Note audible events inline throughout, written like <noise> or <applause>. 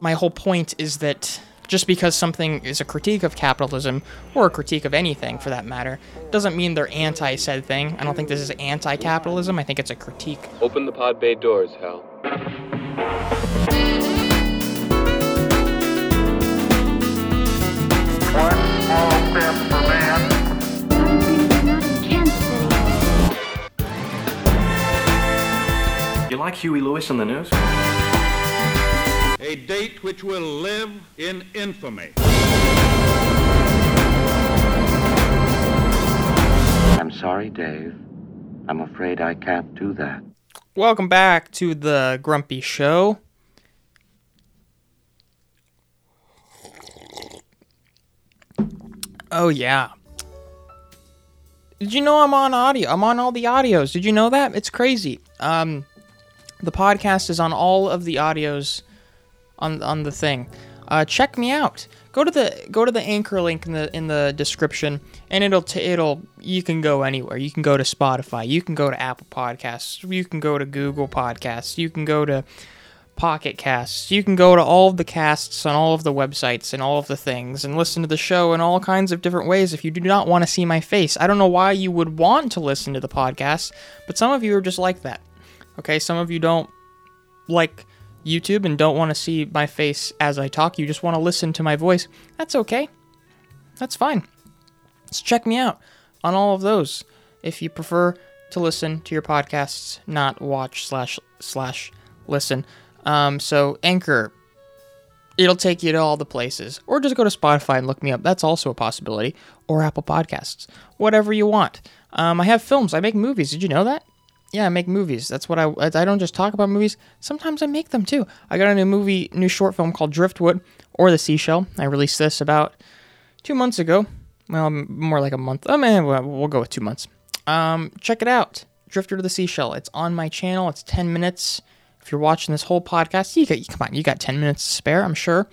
my whole point is that just because something is a critique of capitalism or a critique of anything for that matter doesn't mean they're anti said thing. I don't think this is anti capitalism. I think it's a critique. Open the pod bay doors, Hal. One small step for man, Kansas City. You like Huey Lewis on the news? A date which will live in infamy. I'm sorry, Dave. I'm afraid I can't do that. Welcome back to the Grumpy Show. Oh, yeah. Did you know I'm on audio? I'm on all the audios. Did you know that? It's crazy. Um, the podcast is on all of the audios on on the thing. Uh, check me out. Go to the go to the anchor link in the in the description, and it'll t- it'll you can go anywhere. You can go to Spotify. You can go to Apple Podcasts. You can go to Google Podcasts. You can go to Pocket Casts. You can go to all of the casts on all of the websites and all of the things and listen to the show in all kinds of different ways if you do not want to see my face. I don't know why you would want to listen to the podcast, but some of you are just like that. Okay, some of you don't like YouTube and don't want to see my face as I talk. You just want to listen to my voice. That's okay. That's fine. Just check me out on all of those if you prefer to listen to your podcasts, not watch slash slash listen. Um, so Anchor, it'll take you to all the places, or just go to Spotify and look me up. That's also a possibility, or Apple Podcasts, whatever you want. Um, I have films. I make movies. Did you know that? Yeah, I make movies. That's what I. I don't just talk about movies. Sometimes I make them too. I got a new movie, new short film called Driftwood or the Seashell. I released this about two months ago. Well, more like a month. Oh man, well, go with two months. Um, check it out. Drifter to the Seashell. It's on my channel. It's ten minutes. If you're watching this whole podcast, you got come on, you got ten minutes to spare, I'm sure.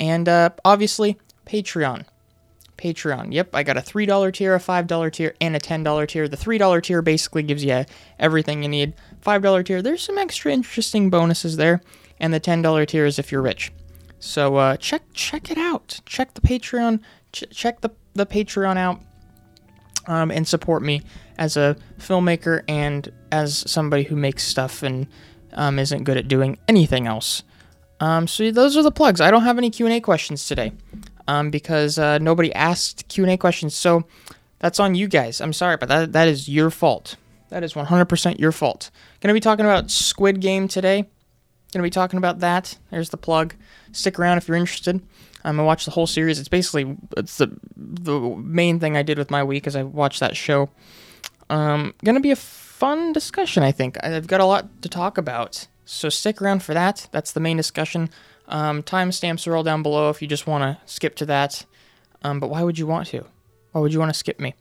And uh, obviously, Patreon. Patreon. Yep, I got a $3 tier, a $5 tier, and a $10 tier. The $3 tier basically gives you everything you need. $5 tier, there's some extra interesting bonuses there. And the $10 tier is if you're rich. So uh, check check it out. Check the Patreon. Ch- check the, the Patreon out. Um, and support me as a filmmaker and as somebody who makes stuff and um, isn't good at doing anything else. Um, so those are the plugs. I don't have any Q and A questions today um, because uh, nobody asked Q and A questions. So that's on you guys. I'm sorry, but that that is your fault. That is 100% your fault. Gonna be talking about Squid Game today. Gonna be talking about that. There's the plug. Stick around if you're interested. I'm gonna watch the whole series. It's basically it's the the main thing I did with my week is I watched that show. Um, gonna be a fun discussion. I think I've got a lot to talk about. So stick around for that. That's the main discussion. Um, timestamps are all down below if you just want to skip to that. Um, but why would you want to? Why would you want to skip me?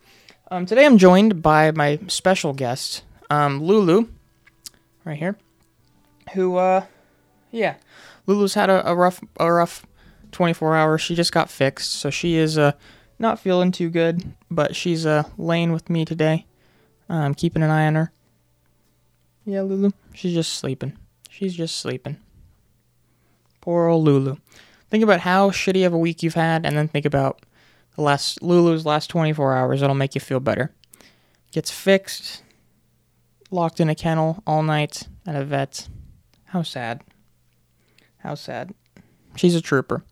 Um, today I'm joined by my special guest, um, Lulu, right here, who, uh, yeah, Lulu's had a, a rough, a rough 24 hours. She just got fixed, so she is uh, not feeling too good, but she's uh, laying with me today. I'm keeping an eye on her. Yeah, Lulu, she's just sleeping. She's just sleeping. Poor old Lulu. Think about how shitty of a week you've had, and then think about the last Lulu's last 24 hours. It'll make you feel better. Gets fixed, locked in a kennel all night at a vet. How sad. How sad. She's a trooper.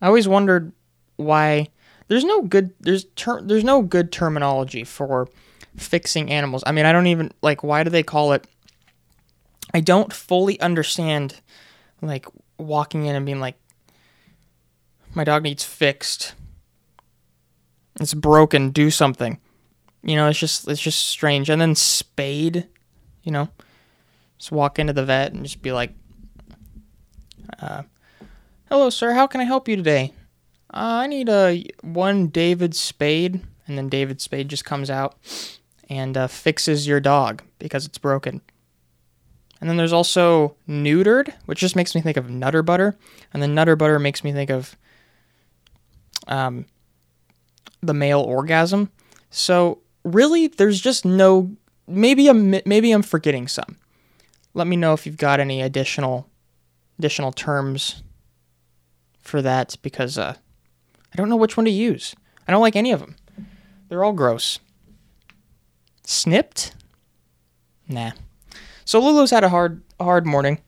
I always wondered why there's no good there's ter- there's no good terminology for fixing animals. I mean, I don't even like why do they call it I don't fully understand like walking in and being like my dog needs fixed. It's broken, do something. You know, it's just it's just strange. And then spade, you know, just walk into the vet and just be like uh, Hello, sir. How can I help you today? Uh, I need a one David Spade, and then David Spade just comes out and uh, fixes your dog because it's broken. And then there's also neutered, which just makes me think of Nutter Butter, and then Nutter Butter makes me think of um, the male orgasm. So really, there's just no. Maybe I'm maybe I'm forgetting some. Let me know if you've got any additional additional terms for that because uh, I don't know which one to use. I don't like any of them. They're all gross. Snipped? Nah. So Lulu's had a hard hard morning.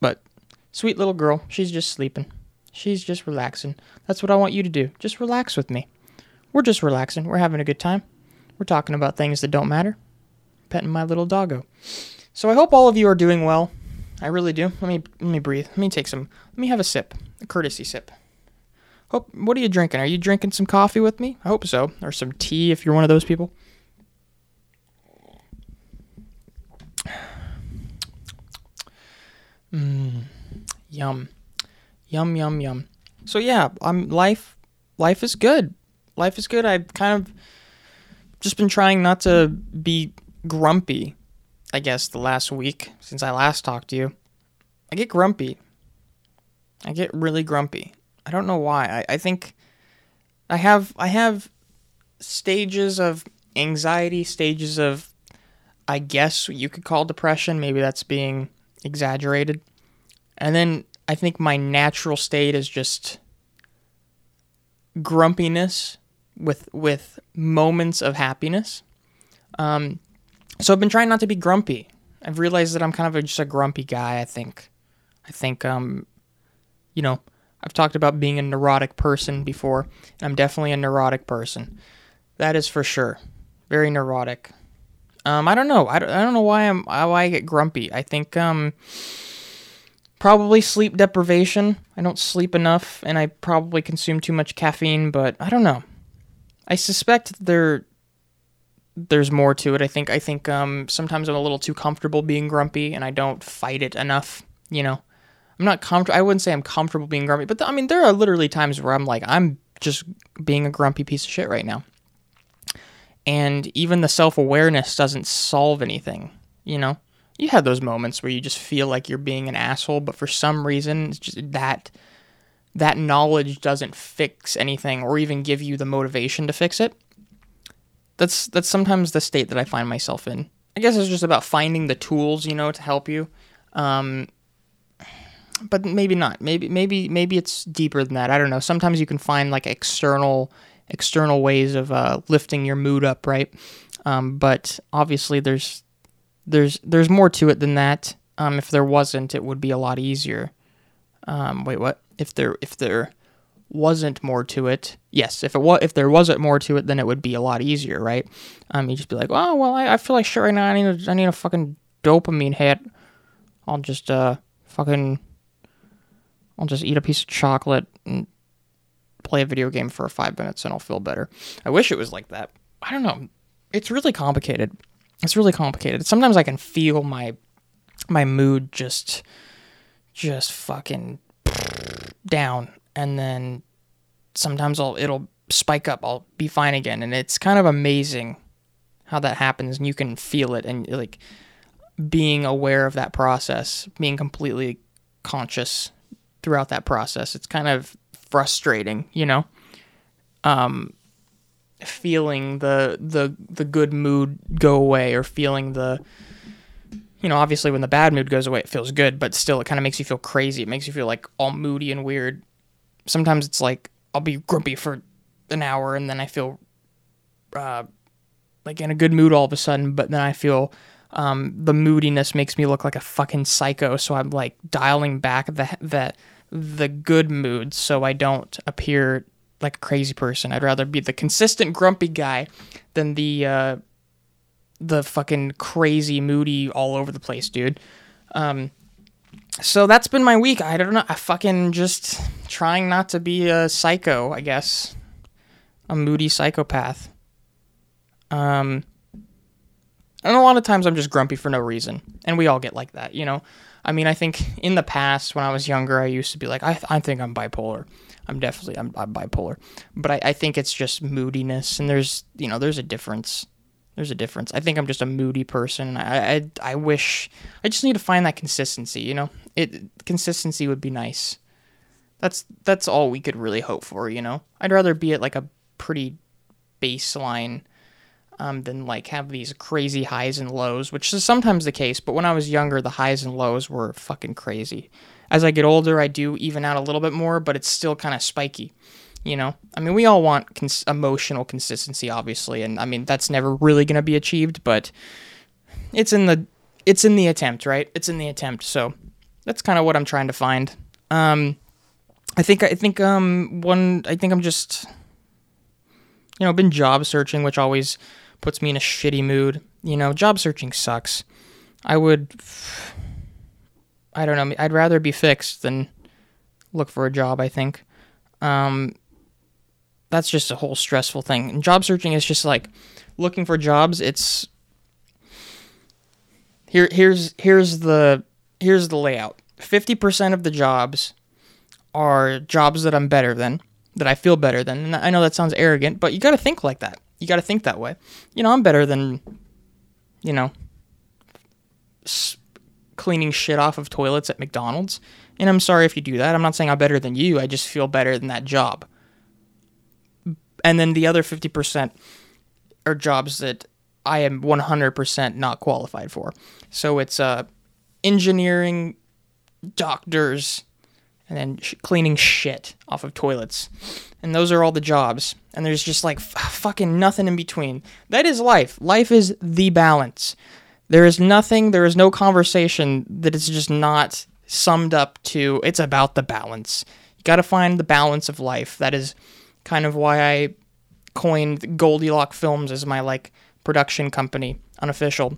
But sweet little girl, she's just sleeping. She's just relaxing. That's what I want you to do. Just relax with me. We're just relaxing. We're having a good time. We're talking about things that don't matter. Petting my little doggo. So I hope all of you are doing well. I really do. Let me let me breathe. Let me take some. Let me have a sip. A courtesy sip. Hope. What are you drinking? Are you drinking some coffee with me? I hope so. Or some tea if you're one of those people. Mmm. Yum. Yum yum yum. So yeah, I'm life life is good. Life is good. I've kind of just been trying not to be grumpy, I guess, the last week since I last talked to you. I get grumpy. I get really grumpy. I don't know why. I, I think I have I have stages of anxiety, stages of I guess you could call depression. Maybe that's being exaggerated. And then I think my natural state is just grumpiness with with moments of happiness. Um, so I've been trying not to be grumpy. I've realized that I'm kind of a, just a grumpy guy. I think. I think um, you know, I've talked about being a neurotic person before, I'm definitely a neurotic person. That is for sure. Very neurotic. Um, I don't know. I don't, I don't know why I'm why I get grumpy. I think um, probably sleep deprivation. I don't sleep enough, and I probably consume too much caffeine. But I don't know. I suspect there there's more to it. I think I think um, sometimes I'm a little too comfortable being grumpy, and I don't fight it enough. You know, I'm not comfortable. I wouldn't say I'm comfortable being grumpy, but th- I mean there are literally times where I'm like I'm just being a grumpy piece of shit right now. And even the self awareness doesn't solve anything. You know, you have those moments where you just feel like you're being an asshole, but for some reason, that that knowledge doesn't fix anything or even give you the motivation to fix it. That's that's sometimes the state that I find myself in. I guess it's just about finding the tools, you know, to help you. Um, but maybe not. Maybe maybe maybe it's deeper than that. I don't know. Sometimes you can find like external external ways of uh, lifting your mood up, right? Um, but obviously, there's there's there's more to it than that. Um, if there wasn't, it would be a lot easier. Um, wait, what? If there if there wasn't more to it, yes. If it was if there wasn't more to it, then it would be a lot easier, right? Um, you just be like, oh well, I, I feel like shit right now. I need a, I need a fucking dopamine hit. I'll just uh fucking I'll just eat a piece of chocolate and play a video game for five minutes and I'll feel better. I wish it was like that. I don't know. It's really complicated. It's really complicated. Sometimes I can feel my my mood just just fucking down and then sometimes I'll it'll spike up. I'll be fine again and it's kind of amazing how that happens and you can feel it and like being aware of that process, being completely conscious throughout that process. It's kind of frustrating, you know. Um, feeling the the the good mood go away, or feeling the, you know, obviously when the bad mood goes away, it feels good, but still, it kind of makes you feel crazy. It makes you feel like all moody and weird. Sometimes it's like I'll be grumpy for an hour, and then I feel, uh, like in a good mood all of a sudden, but then I feel um, the moodiness makes me look like a fucking psycho. So I'm like dialing back the the the good mood so I don't appear like a crazy person. I'd rather be the consistent grumpy guy than the uh, the fucking crazy moody all over the place dude. Um, so that's been my week. I don't know. I fucking just trying not to be a psycho, I guess. A moody psychopath. Um, and a lot of times I'm just grumpy for no reason. And we all get like that, you know? I mean, I think in the past when I was younger, I used to be like, I, I think I'm bipolar. I'm definitely I'm, I'm bipolar, but I, I think it's just moodiness, and there's you know there's a difference. There's a difference. I think I'm just a moody person. I, I I wish I just need to find that consistency. You know, it consistency would be nice. That's that's all we could really hope for. You know, I'd rather be at like a pretty baseline um, than like have these crazy highs and lows, which is sometimes the case. But when I was younger, the highs and lows were fucking crazy, As I get older, I do even out a little bit more, but it's still kind of spiky. You know, I mean, we all want cons- emotional consistency, obviously, and I mean that's never really gonna be achieved, but it's in the it's in the attempt, right? It's in the attempt. So that's kind of what I'm trying to find. Um, I think I think um one I think I'm just you know been job searching, which always puts me in a shitty mood. You know, job searching sucks. I would I don't know. I'd rather be fixed than look for a job. I think. Um, that's just a whole stressful thing. And job searching is just like looking for jobs. It's here. Here's here's the here's the layout. Fifty percent of the jobs are jobs that I'm better than, that I feel better than. And I know that sounds arrogant, but you got to think like that. You got to think that way. You know, I'm better than, you know, s- cleaning shit off of toilets at McDonald's. And I'm sorry if you do that. I'm not saying I'm better than you. I just feel better than that job. And then the other 50% are jobs that I am 100% not qualified for. So it's uh, engineering, doctors, and then sh- cleaning shit off of toilets. And those are all the jobs. And there's just like f- fucking nothing in between. That is life. Life is the balance. There is nothing, there is no conversation that is just not summed up to it's about the balance. You got to find the balance of life. That is kind of why I coined Goldilocks Films as my like production company, unofficial.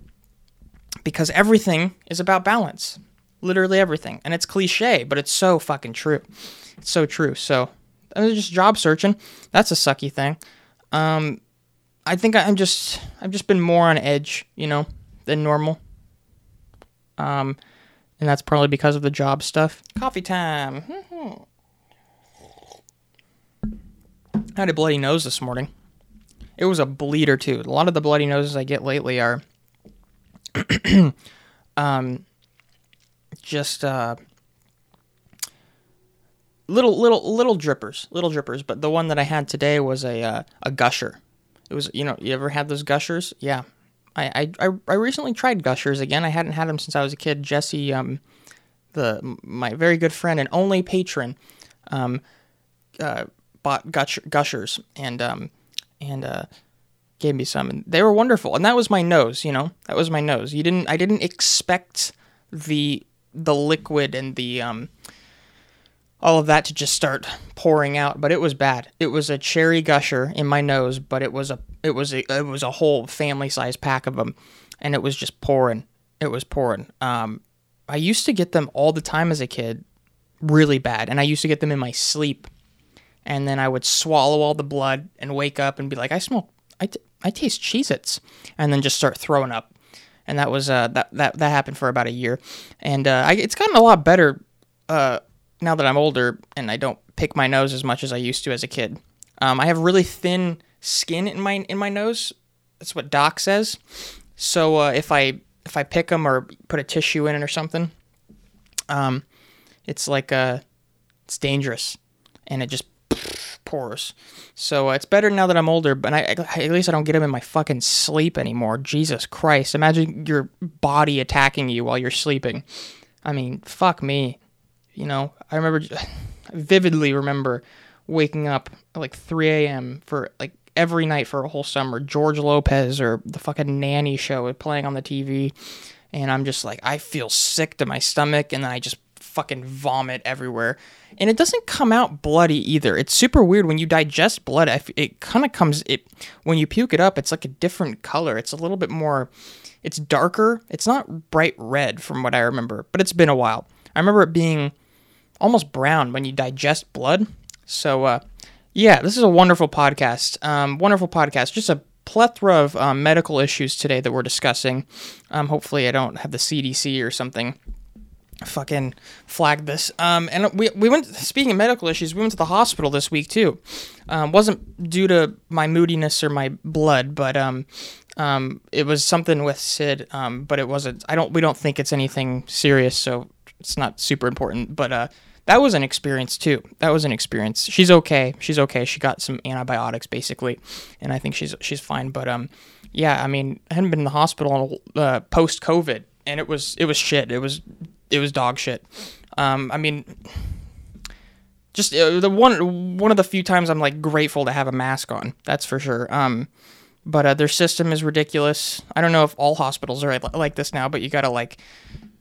Because everything is about balance. Literally everything. And it's cliche, but it's so fucking true. It's so true. So, I was just job searching. That's a sucky thing. Um, I think I'm just I've just been more on edge, you know, than normal. Um, and that's probably because of the job stuff. Coffee time. <laughs> I had a bloody nose this morning. It was a bleeder too. A lot of the bloody noses I get lately are, <clears throat> um, just uh, little little little drippers, little drippers. But the one that I had today was a uh, a gusher. It was you know you ever had those gushers? Yeah, I, I I recently tried gushers again. I hadn't had them since I was a kid. Jesse, um, the my very good friend and only patron, um, uh, bought gush, gushers and um, and uh, gave me some, and they were wonderful. And that was my nose. You know, that was my nose. You didn't. I didn't expect the the liquid and the um all of that to just start pouring out but it was bad. It was a cherry gusher in my nose but it was a it was a it was a whole family size pack of them and it was just pouring. It was pouring. Um i used to get them all the time as a kid really bad and i used to get them in my sleep and then i would swallow all the blood and wake up and be like i smell i, t- I taste cheez-its and then just start throwing up. And that was uh that that, that happened for about a year. And uh I, it's gotten a lot better uh now that I'm older and I don't pick my nose as much as I used to as a kid. Um, I have really thin skin in my in my nose. That's what Doc says. So uh, if I if I pick them or put a tissue in it or something, um, it's like uh, it's dangerous, and it just <laughs> pours. So uh, it's better now that I'm older. But I, at least I don't get them in my fucking sleep anymore. Jesus Christ! Imagine your body attacking you while you're sleeping. I mean, fuck me. You know, I remember, I <sighs> vividly remember waking up at like 3 a.m. for like every night for a whole summer. George Lopez or the fucking nanny show playing on the TV. And I'm just like, I feel sick to my stomach. And I just fucking vomit everywhere. And it doesn't come out bloody either. It's super weird when you digest blood. It kind of comes, it when you puke it up, it's like a different color. It's a little bit more, it's darker. It's not bright red from what I remember, but it's been a while. I remember it being almost brown when you digest blood. So, uh, yeah, this is a wonderful podcast. Um, wonderful podcast. Just a plethora of um, medical issues today that we're discussing. Um, hopefully, I don't have the CDC or something fucking flag this. Um, and we, we went, speaking of medical issues, we went to the hospital this week too. Um, wasn't due to my moodiness or my blood, but um, um, it was something with Sid. Um, but it wasn't, I don't, we don't think it's anything serious, so it's not super important. But uh, that was an experience too. That was an experience. She's okay. She's okay. She got some antibiotics basically, and I think she's she's fine. But um, yeah, I mean, I hadn't been in the hospital uh, post COVID, and it was it was shit. It was it was dog shit. Um, I mean, just uh, the one one of the few times I'm like grateful to have a mask on. That's for sure. Um, but uh, their system is ridiculous. I don't know if all hospitals are like- this now, but you gotta like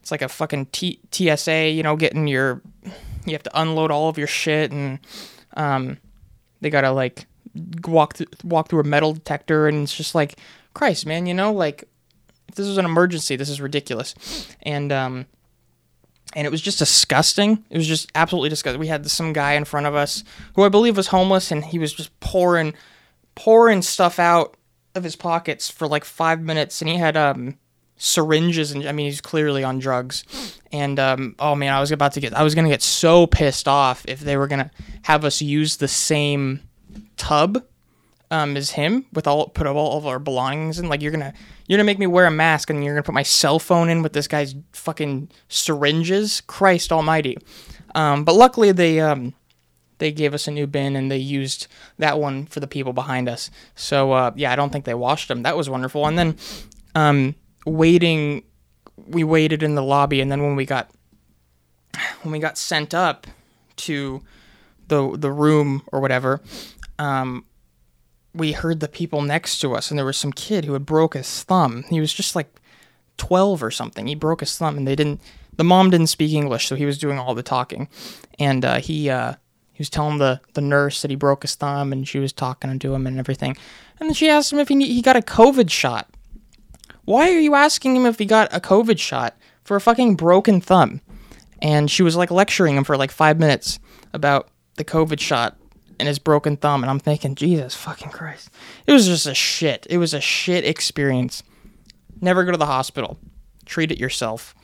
it's like a fucking T- TSA, you know, getting your you have to unload all of your shit and um, they gotta like walk th- walk through a metal detector and it's just like Christ, man, you know, like if this was an emergency, this is ridiculous, and um, and it was just disgusting. It was just absolutely disgusting. We had some guy in front of us who I believe was homeless, and he was just pouring pouring stuff out of his pockets for like five minutes, and he had um syringes and I mean he's clearly on drugs. And um, oh man, I was about to get I was gonna get so pissed off if they were gonna have us use the same tub um, as him with all put all of our belongings in. Like you're gonna you're gonna make me wear a mask and you're gonna put my cell phone in with this guy's fucking syringes. Christ Almighty! Um, but luckily they um, they gave us a new bin and they used that one for the people behind us. So uh, yeah, I don't think they washed them. That was wonderful. And then um, waiting, we waited in the lobby, and then when we got when we got sent up to the the room or whatever, um, we heard the people next to us, and there was some kid who had broke his thumb. He was just like twelve or something. He broke his thumb, and they didn't. The mom didn't speak English, so he was doing all the talking, and uh, he uh, he was telling the the nurse that he broke his thumb, and she was talking to him and everything. And then she asked him if he he got a COVID shot. Why are you asking him if he got a COVID shot for a fucking broken thumb? And she was like lecturing him for like five minutes about the COVID shot and his broken thumb. And I'm thinking, Jesus fucking Christ. It was just a shit. It was a shit experience. Never go to the hospital. Treat it yourself.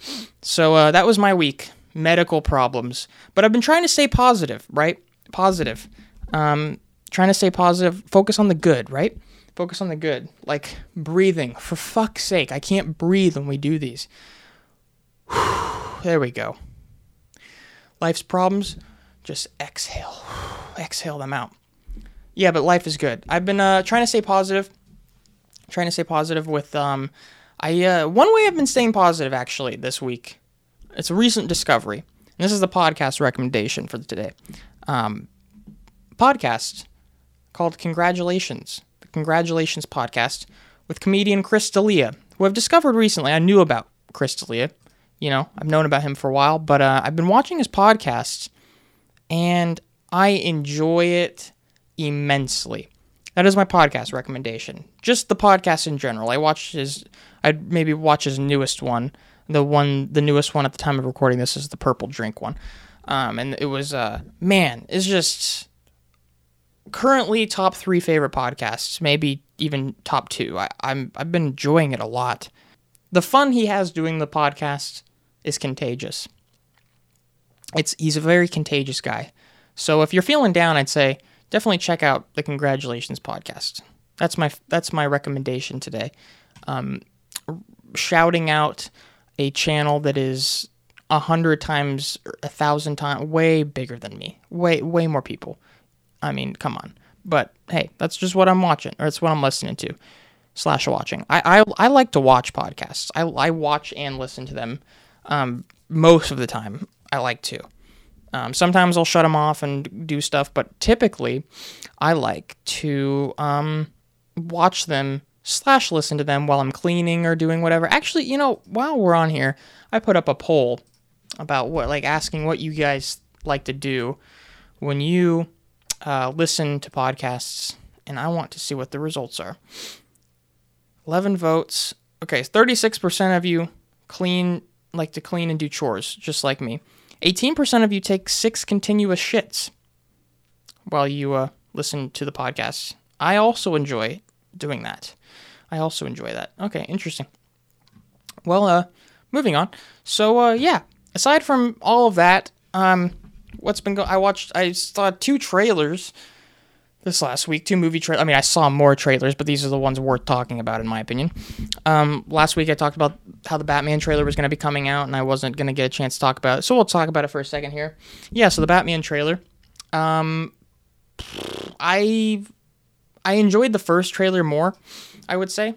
So uh, that was my week. Medical problems. But I've been trying to stay positive, right? Positive. Um, trying to stay positive. Focus on the good, right? Focus on the good. Like breathing. For fuck's sake, I can't breathe when we do these. <sighs> there we go. Life's problems, just exhale. <sighs> exhale them out. Yeah, but life is good. I've been uh, trying to stay positive. Trying to stay positive with um I uh, one way I've been staying positive actually this week. It's a recent discovery. And this is the podcast recommendation for today. Um, podcast called Congratulations, Congratulations podcast with comedian Chris D'Elia, who I've discovered recently. I knew about Chris D'Elia. You know, I've known about him for a while, but uh, I've been watching his podcasts and I enjoy it immensely. That is my podcast recommendation. Just the podcast in general. I watched his, I'd maybe watch his newest one. The one, the newest one at the time of recording this is the Purple Drink one. Um, and it was, uh, man, it's just currently top three favorite podcasts, maybe even top two. I, I'm I've been enjoying it a lot. The fun he has doing the podcast is contagious. It's he's a very contagious guy. So if you're feeling down, I'd say definitely check out the Congratulations podcast. That's my that's my recommendation today. Um, shouting out a channel that is a hundred times, a thousand times, way bigger than me. Way way more people. I mean, come on. But hey, that's just what I'm watching, or it's what I'm listening to, slash watching. I I, I like to watch podcasts. I, I watch and listen to them um, most of the time. I like to. Um, sometimes I'll shut them off and do stuff, but typically I like to um, watch them slash listen to them while I'm cleaning or doing whatever. Actually, you know, while we're on here, I put up a poll about what, like, asking what you guys like to do when you uh, listen to podcasts, and I want to see what the results are. 11 votes. Okay, 36% of you clean, like to clean and do chores, just like me. 18% of you take six continuous shits while you uh, listen to the podcast. I also enjoy doing that. I also enjoy that. Okay, interesting. Well, uh, moving on. So, uh, yeah, aside from all of that, um, what's been going? I watched, I saw two trailers this last week, two movie trailers. I mean, I saw more trailers, but these are the ones worth talking about, in my opinion. Um, last week I talked about how the Batman trailer was going to be coming out, and I wasn't going to get a chance to talk about it, so we'll talk about it for a second here. Yeah, so the Batman trailer. Um, I I enjoyed the first trailer more, I would say.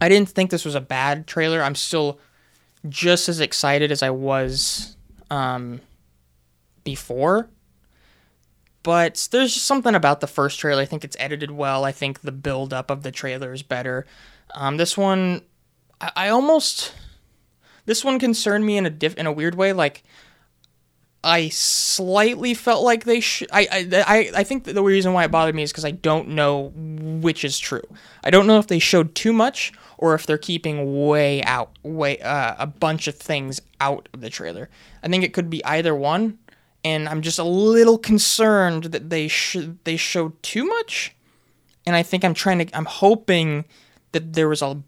I didn't think this was a bad trailer. I'm still just as excited as I was um, before. But there's just something about the first trailer. I think it's edited well. I think the build up of the trailer is better. Um, this one, I, I almost, this one concerned me in a diff, in a weird way. Like, I slightly felt like they should. I, I I think the reason why it bothered me is because I don't know which is true. I don't know if they showed too much or if they're keeping way out, way uh, a bunch of things out of the trailer. I think it could be either one, and I'm just a little concerned that they should they showed too much. And I think I'm trying to. I'm hoping that there was a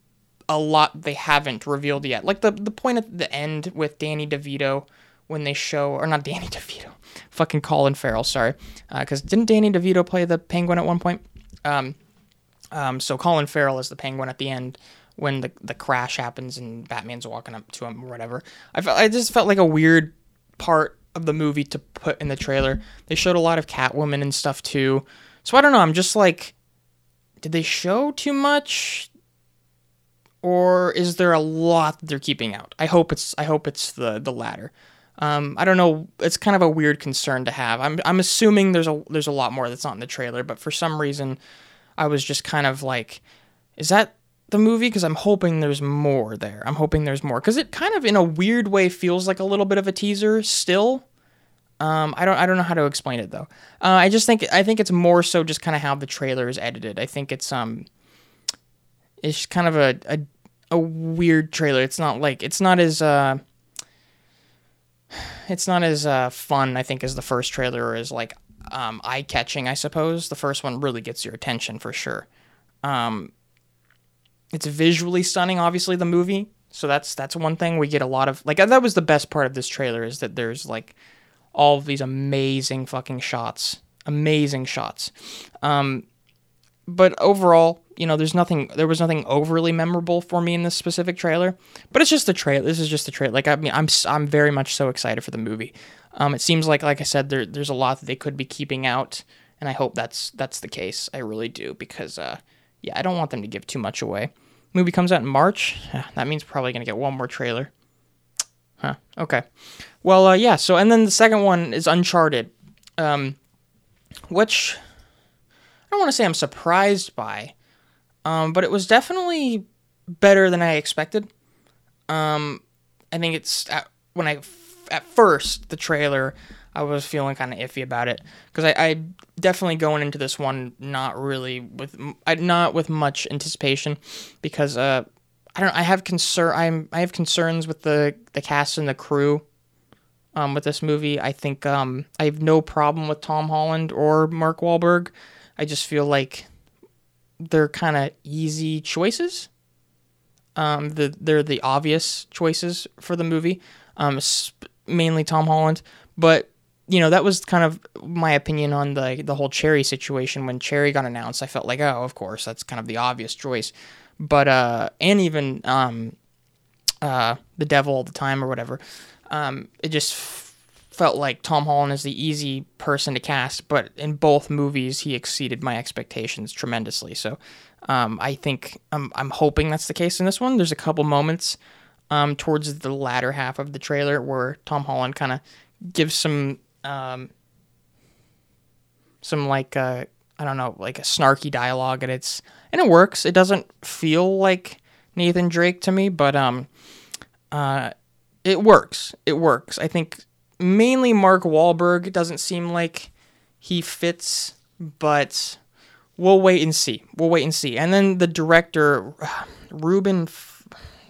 a lot they haven't revealed yet. Like the the point at the end with Danny DeVito when they show, or not Danny <laughs> DeVito, fucking Colin Farrell, sorry, because uh, didn't Danny DeVito play the Penguin at one point? Um, um, so Colin Farrell is the Penguin at the end when the the crash happens and Batman's walking up to him or whatever. I felt I just felt like a weird part of the movie to put in the trailer. They showed a lot of Catwoman and stuff too, so I don't know. I'm just like, did they show too much? Or is there a lot that they're keeping out? I hope it's I hope it's the the latter. Um, I don't know. It's kind of a weird concern to have. I'm I'm assuming there's a there's a lot more that's not in the trailer, but for some reason, I was just kind of like, is that the movie? Because I'm hoping there's more there. I'm hoping there's more because it kind of in a weird way feels like a little bit of a teaser still. Um, I don't I don't know how to explain it though. Uh, I just think I think it's more so just kind of how the trailer is edited. I think it's um, it's kind of a a, a weird trailer. It's not like it's not as uh it's not as uh, fun, I think, as the first trailer or as like um, eye catching. I suppose the first one really gets your attention for sure. Um, it's visually stunning, obviously the movie. So that's that's one thing we get a lot of. Like that was the best part of this trailer is that there's like all of these amazing fucking shots, amazing shots. Um, but overall, you know, there's nothing. There was nothing overly memorable for me in this specific trailer. But it's just a trailer. This is just a trailer. Like I mean, I'm I'm very much so excited for the movie. Um, it seems like, like I said, there there's a lot that they could be keeping out, and I hope that's that's the case. I really do because, uh, yeah, I don't want them to give too much away. Movie comes out in March. That means probably gonna get one more trailer. Huh. Okay. Well, uh, yeah. So and then the second one is Uncharted, um, which I don't want to say I'm surprised by, um, but it was definitely better than I expected. Um, I think it's at, when I at first the trailer I was feeling kind of iffy about it because I, I definitely going into this one not really with not with much anticipation because uh I don't I have concern I'm I have concerns with the the cast and the crew um with this movie I think um I have no problem with Tom Holland or Mark Wahlberg I just feel like they're kind of easy choices. Um, the, they're the obvious choices for the movie, um, mainly Tom Holland. But you know that was kind of my opinion on the the whole Cherry situation. When Cherry got announced, I felt like, oh, of course, that's kind of the obvious choice. But uh, and even um, uh, the Devil all the time or whatever, um, it just felt like Tom Holland is the easy person to cast, but in both movies he exceeded my expectations tremendously. So um, I think I'm, I'm hoping that's the case in this one. There's a couple moments um, towards the latter half of the trailer where Tom Holland kind of gives some um, some like uh, I don't know like a snarky dialogue, and it's and it works. It doesn't feel like Nathan Drake to me, but um, uh, it works. It works. I think mainly Mark Wahlberg doesn't seem like he fits, but we'll wait and see. We'll wait and see. And then the director, <sighs> Ruben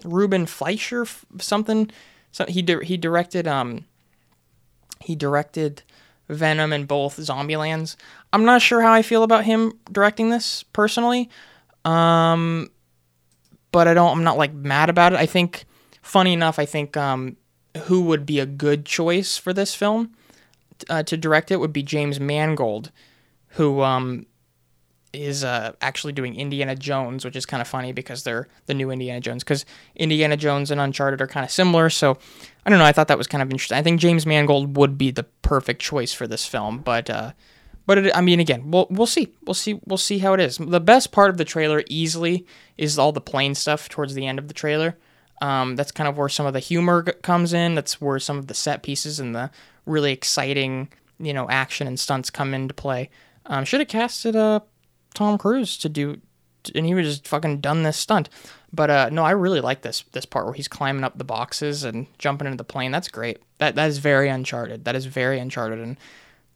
Ruben Fleischer, something. So he di- he directed um he directed Venom and both Zombielands. I'm not sure how I feel about him directing this personally. Um, but I don't. I'm not like mad about it. I think, funny enough, I think um, who would be a good choice for this film uh, to direct it would be James Mangold, who um, is uh, actually doing Indiana Jones, which is kind of funny because they're the new Indiana Jones. Because Indiana Jones and Uncharted are kind of similar, so I don't know. I thought that was kind of interesting. I think James Mangold would be the perfect choice for this film, but uh, but it, I mean, again, we'll we'll see, we'll see, we'll see how it is. The best part of the trailer easily is all the plane stuff towards the end of the trailer. Um, that's kind of where some of the humor comes in. That's where some of the set pieces and the really exciting, you know, action and stunts come into play. Um, should have casted uh, Tom Cruise to do, and he was just fucking done this stunt. But uh, no, I really like this this part where he's climbing up the boxes and jumping into the plane. That's great. That that is very Uncharted. That is very Uncharted, and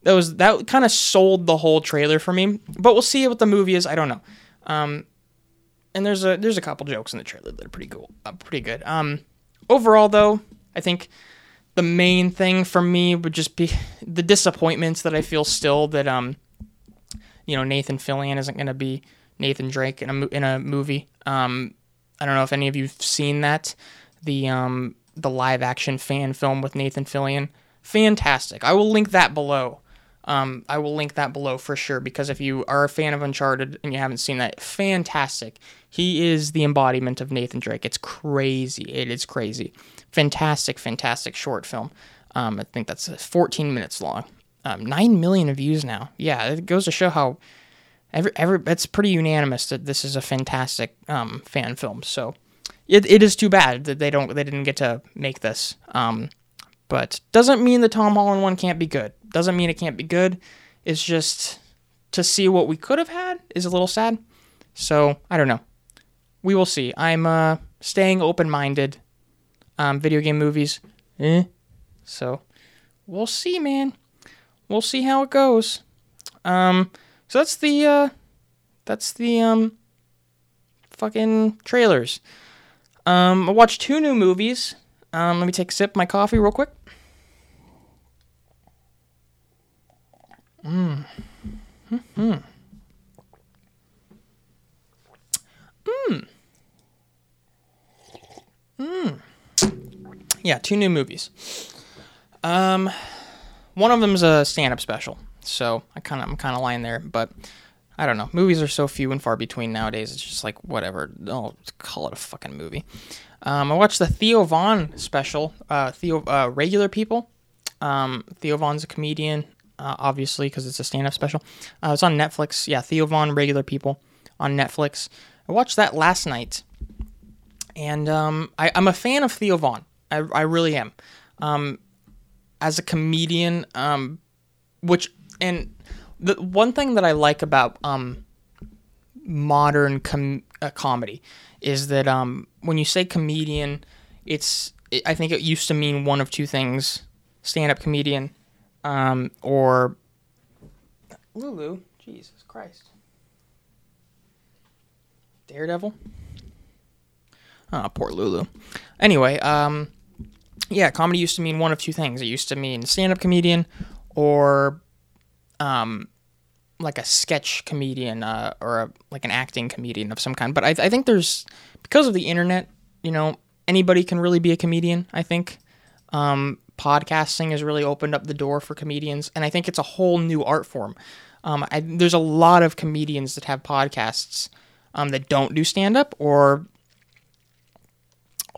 that was that kind of sold the whole trailer for me. But we'll see what the movie is. I don't know. Um, and there's a there's a couple jokes in the trailer that are pretty cool, uh, pretty good. Um, overall though, I think the main thing for me would just be the disappointments that I feel still that um, you know, Nathan Fillion isn't going to be Nathan Drake in a in a movie. Um, I don't know if any of you've seen that, the um the live action fan film with Nathan Fillion. Fantastic. I will link that below. Um, I will link that below for sure because if you are a fan of Uncharted and you haven't seen that, fantastic. He is the embodiment of Nathan Drake. It's crazy. It is crazy. Fantastic, fantastic short film. Um, I think that's uh, 14 minutes long. Um, Nine million views now. Yeah, it goes to show how every every it's pretty unanimous that this is a fantastic um, fan film. So it, it is too bad that they don't they didn't get to make this. Um, but doesn't mean the Tom Holland one can't be good. Doesn't mean it can't be good. It's just to see what we could have had is a little sad. So I don't know. We will see. I'm uh, staying open minded. Um, video game movies, eh. So we'll see, man. We'll see how it goes. Um, so that's the uh, that's the um, fucking trailers. Um, I watched two new movies. Um, let me take a sip of my coffee real quick. Mm. Hmm. Mm. Mm. Yeah, two new movies. Um, one of them's a stand-up special, so I kind of I'm kind of lying there, but I don't know. Movies are so few and far between nowadays. It's just like whatever. I'll call it a fucking movie. Um, I watched the Theo Von special. Uh, Theo uh, Regular People. Um, Theo Von's a comedian, uh, obviously, because it's a stand-up special. Uh, it's on Netflix. Yeah, Theo Von, Regular People, on Netflix. I watched that last night, and um, I, I'm a fan of Theo Von. I, I really am. Um, as a comedian, um, which and the one thing that I like about um, modern com- uh, comedy is that um, when you say comedian, it's it, I think it used to mean one of two things: stand-up comedian, um, or Lulu. Jesus Christ, Daredevil. Oh, poor Lulu. Anyway, um, yeah, comedy used to mean one of two things. It used to mean stand-up comedian, or um, like a sketch comedian uh, or a, like an acting comedian of some kind. But I, I think there's because of the internet, you know, anybody can really be a comedian. I think um, podcasting has really opened up the door for comedians, and I think it's a whole new art form. Um, I, there's a lot of comedians that have podcasts um, that don't do stand up or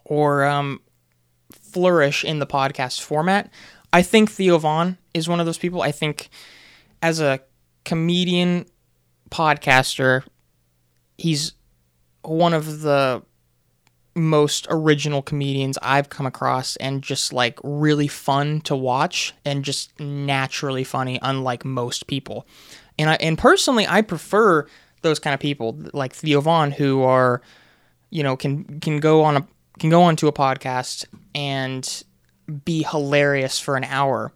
or um, flourish in the podcast format. I think Theo Von is one of those people. I think as a comedian podcaster, he's one of the most original comedians I've come across and just like really fun to watch and just naturally funny unlike most people. And I and personally I prefer those kind of people like Theo Von who are you know can can go on a can go onto a podcast and be hilarious for an hour.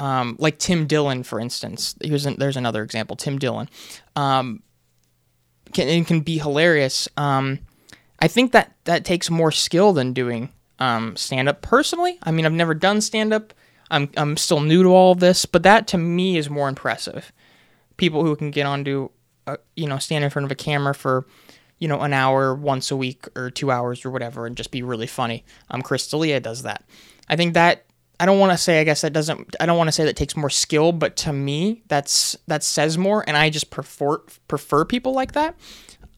Um, like Tim Dillon, for instance. Here's an, there's another example. Tim Dillon um, can and can be hilarious. Um, I think that that takes more skill than doing um, stand up. Personally, I mean, I've never done stand up. I'm I'm still new to all of this, but that to me is more impressive. People who can get onto, a, you know, stand in front of a camera for you know, an hour once a week or two hours or whatever and just be really funny. Um, Chris D'Elia does that. I think that I don't want to say I guess that doesn't I don't want to say that takes more skill, but to me that's that says more, and I just prefer prefer people like that.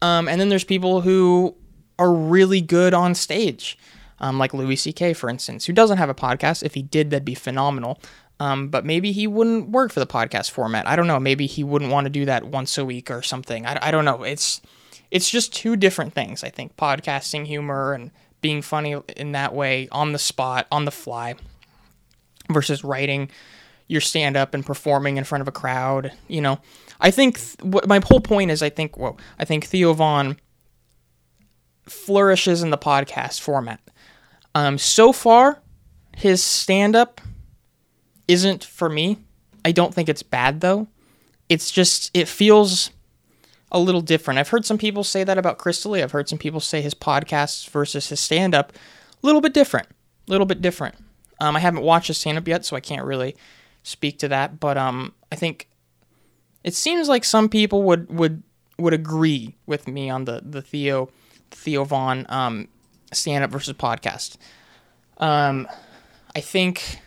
Um, and then there's people who are really good on stage, um, like Louis C.K. for instance, who doesn't have a podcast. If he did, that'd be phenomenal. Um, but maybe he wouldn't work for the podcast format. I don't know. Maybe he wouldn't want to do that once a week or something. I, I don't know. It's it's just two different things. I think podcasting humor and being funny in that way on the spot, on the fly, versus writing your stand up and performing in front of a crowd. You know, I think th- what my whole point is I think, whoa, I think Theo Von flourishes in the podcast format. Um, so far, his stand up isn't for me. I don't think it's bad though. It's just, it feels a little different. I've heard some people say that about Chris D'Elia. I've heard some people say his podcasts versus his stand up, a little bit different. A little bit different. Um, I haven't watched his stand up yet, so I can't really speak to that. But um, I think it seems like some people would would would agree with me on the the Theo Theo Von um, stand up versus podcast. Um, I think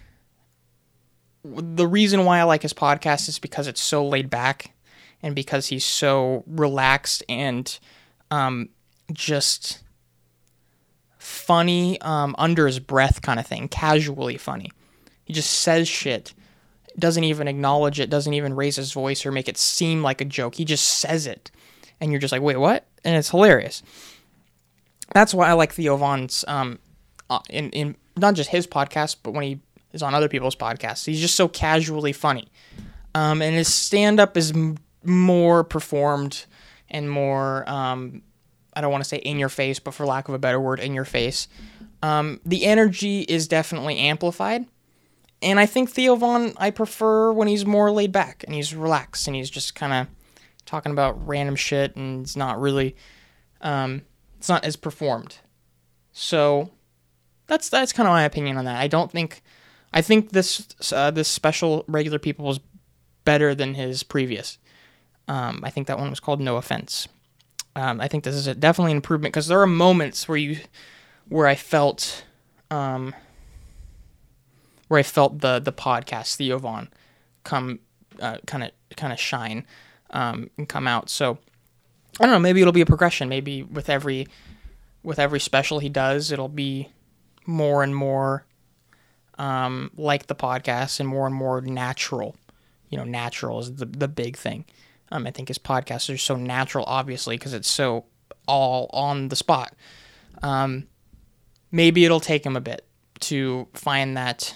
the reason why I like his podcast is because it's so laid back and because he's so relaxed and um, just funny um, under his breath kind of thing, casually funny. He just says shit, doesn't even acknowledge it, doesn't even raise his voice or make it seem like a joke. He just says it, and you're just like, wait, what? And it's hilarious. That's why I like Theo Von's um, uh, in in not just his podcast, but when he is on other people's podcasts, he's just so casually funny. Um, and his stand up is more performed and more um, I don't want to say in your face, but for lack of a better word, in your face. Um, the energy is definitely amplified. And I think Theo Von, I prefer when he's more laid back and he's relaxed and he's just kind of talking about random shit and it's not really, um, it's not as performed. So that's that's kind of my opinion on that. I don't think, I think this uh, this special regular people was better than his previous. Um, I think that one was called No Offense. Um, I think this is a, definitely an improvement because there are moments where you, where I felt, um, where I felt the the podcast Theo Von come, kind of kind of shine, um, and come out. So I don't know. Maybe it'll be a progression. Maybe with every with every special he does, it'll be more and more um, like the podcast and more and more natural. You know, natural is the the big thing. Um, I think his podcasts are so natural, obviously, because it's so all on the spot. Um, maybe it'll take him a bit to find that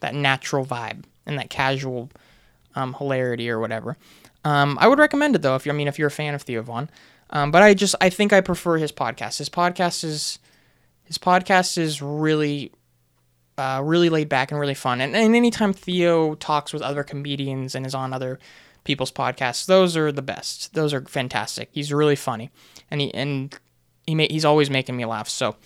that natural vibe and that casual um, hilarity or whatever. Um, I would recommend it though. If you, I mean, if you're a fan of Theo Von, um, but I just I think I prefer his podcast. His podcast is his podcast is really uh, really laid back and really fun. And, and anytime Theo talks with other comedians and is on other people's podcasts, those are the best. Those are fantastic. He's really funny, and he and he ma- he's always making me laugh. So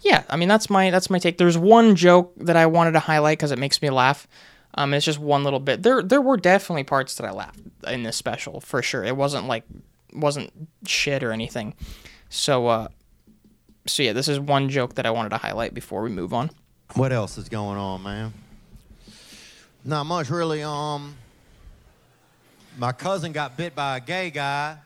yeah, I mean that's my that's my take. There's one joke that I wanted to highlight because it makes me laugh. Um, it's just one little bit. There there were definitely parts that I laughed in this special for sure. It wasn't like wasn't shit or anything. So uh, so yeah, this is one joke that I wanted to highlight before we move on. What else is going on, man? Not much, really. Um, my cousin got bit by a gay guy.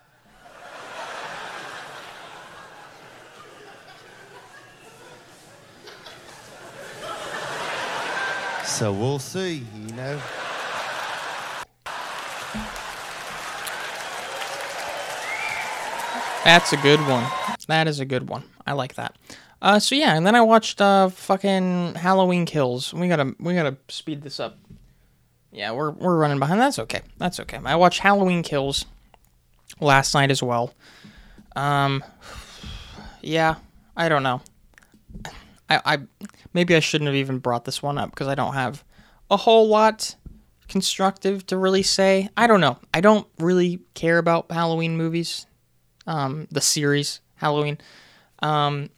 So we'll see, you know. That's a good one. That is a good one. I like that. Uh, so yeah, and then I watched uh fucking Halloween Kills. We gotta we gotta speed this up. Yeah, we're we're running behind. That's okay. That's okay. I watched Halloween Kills last night as well. Um, yeah, I don't know. I I maybe I shouldn't have even brought this one up because I don't have a whole lot constructive to really say. I don't know. I don't really care about Halloween movies. Um, the series Halloween. Um,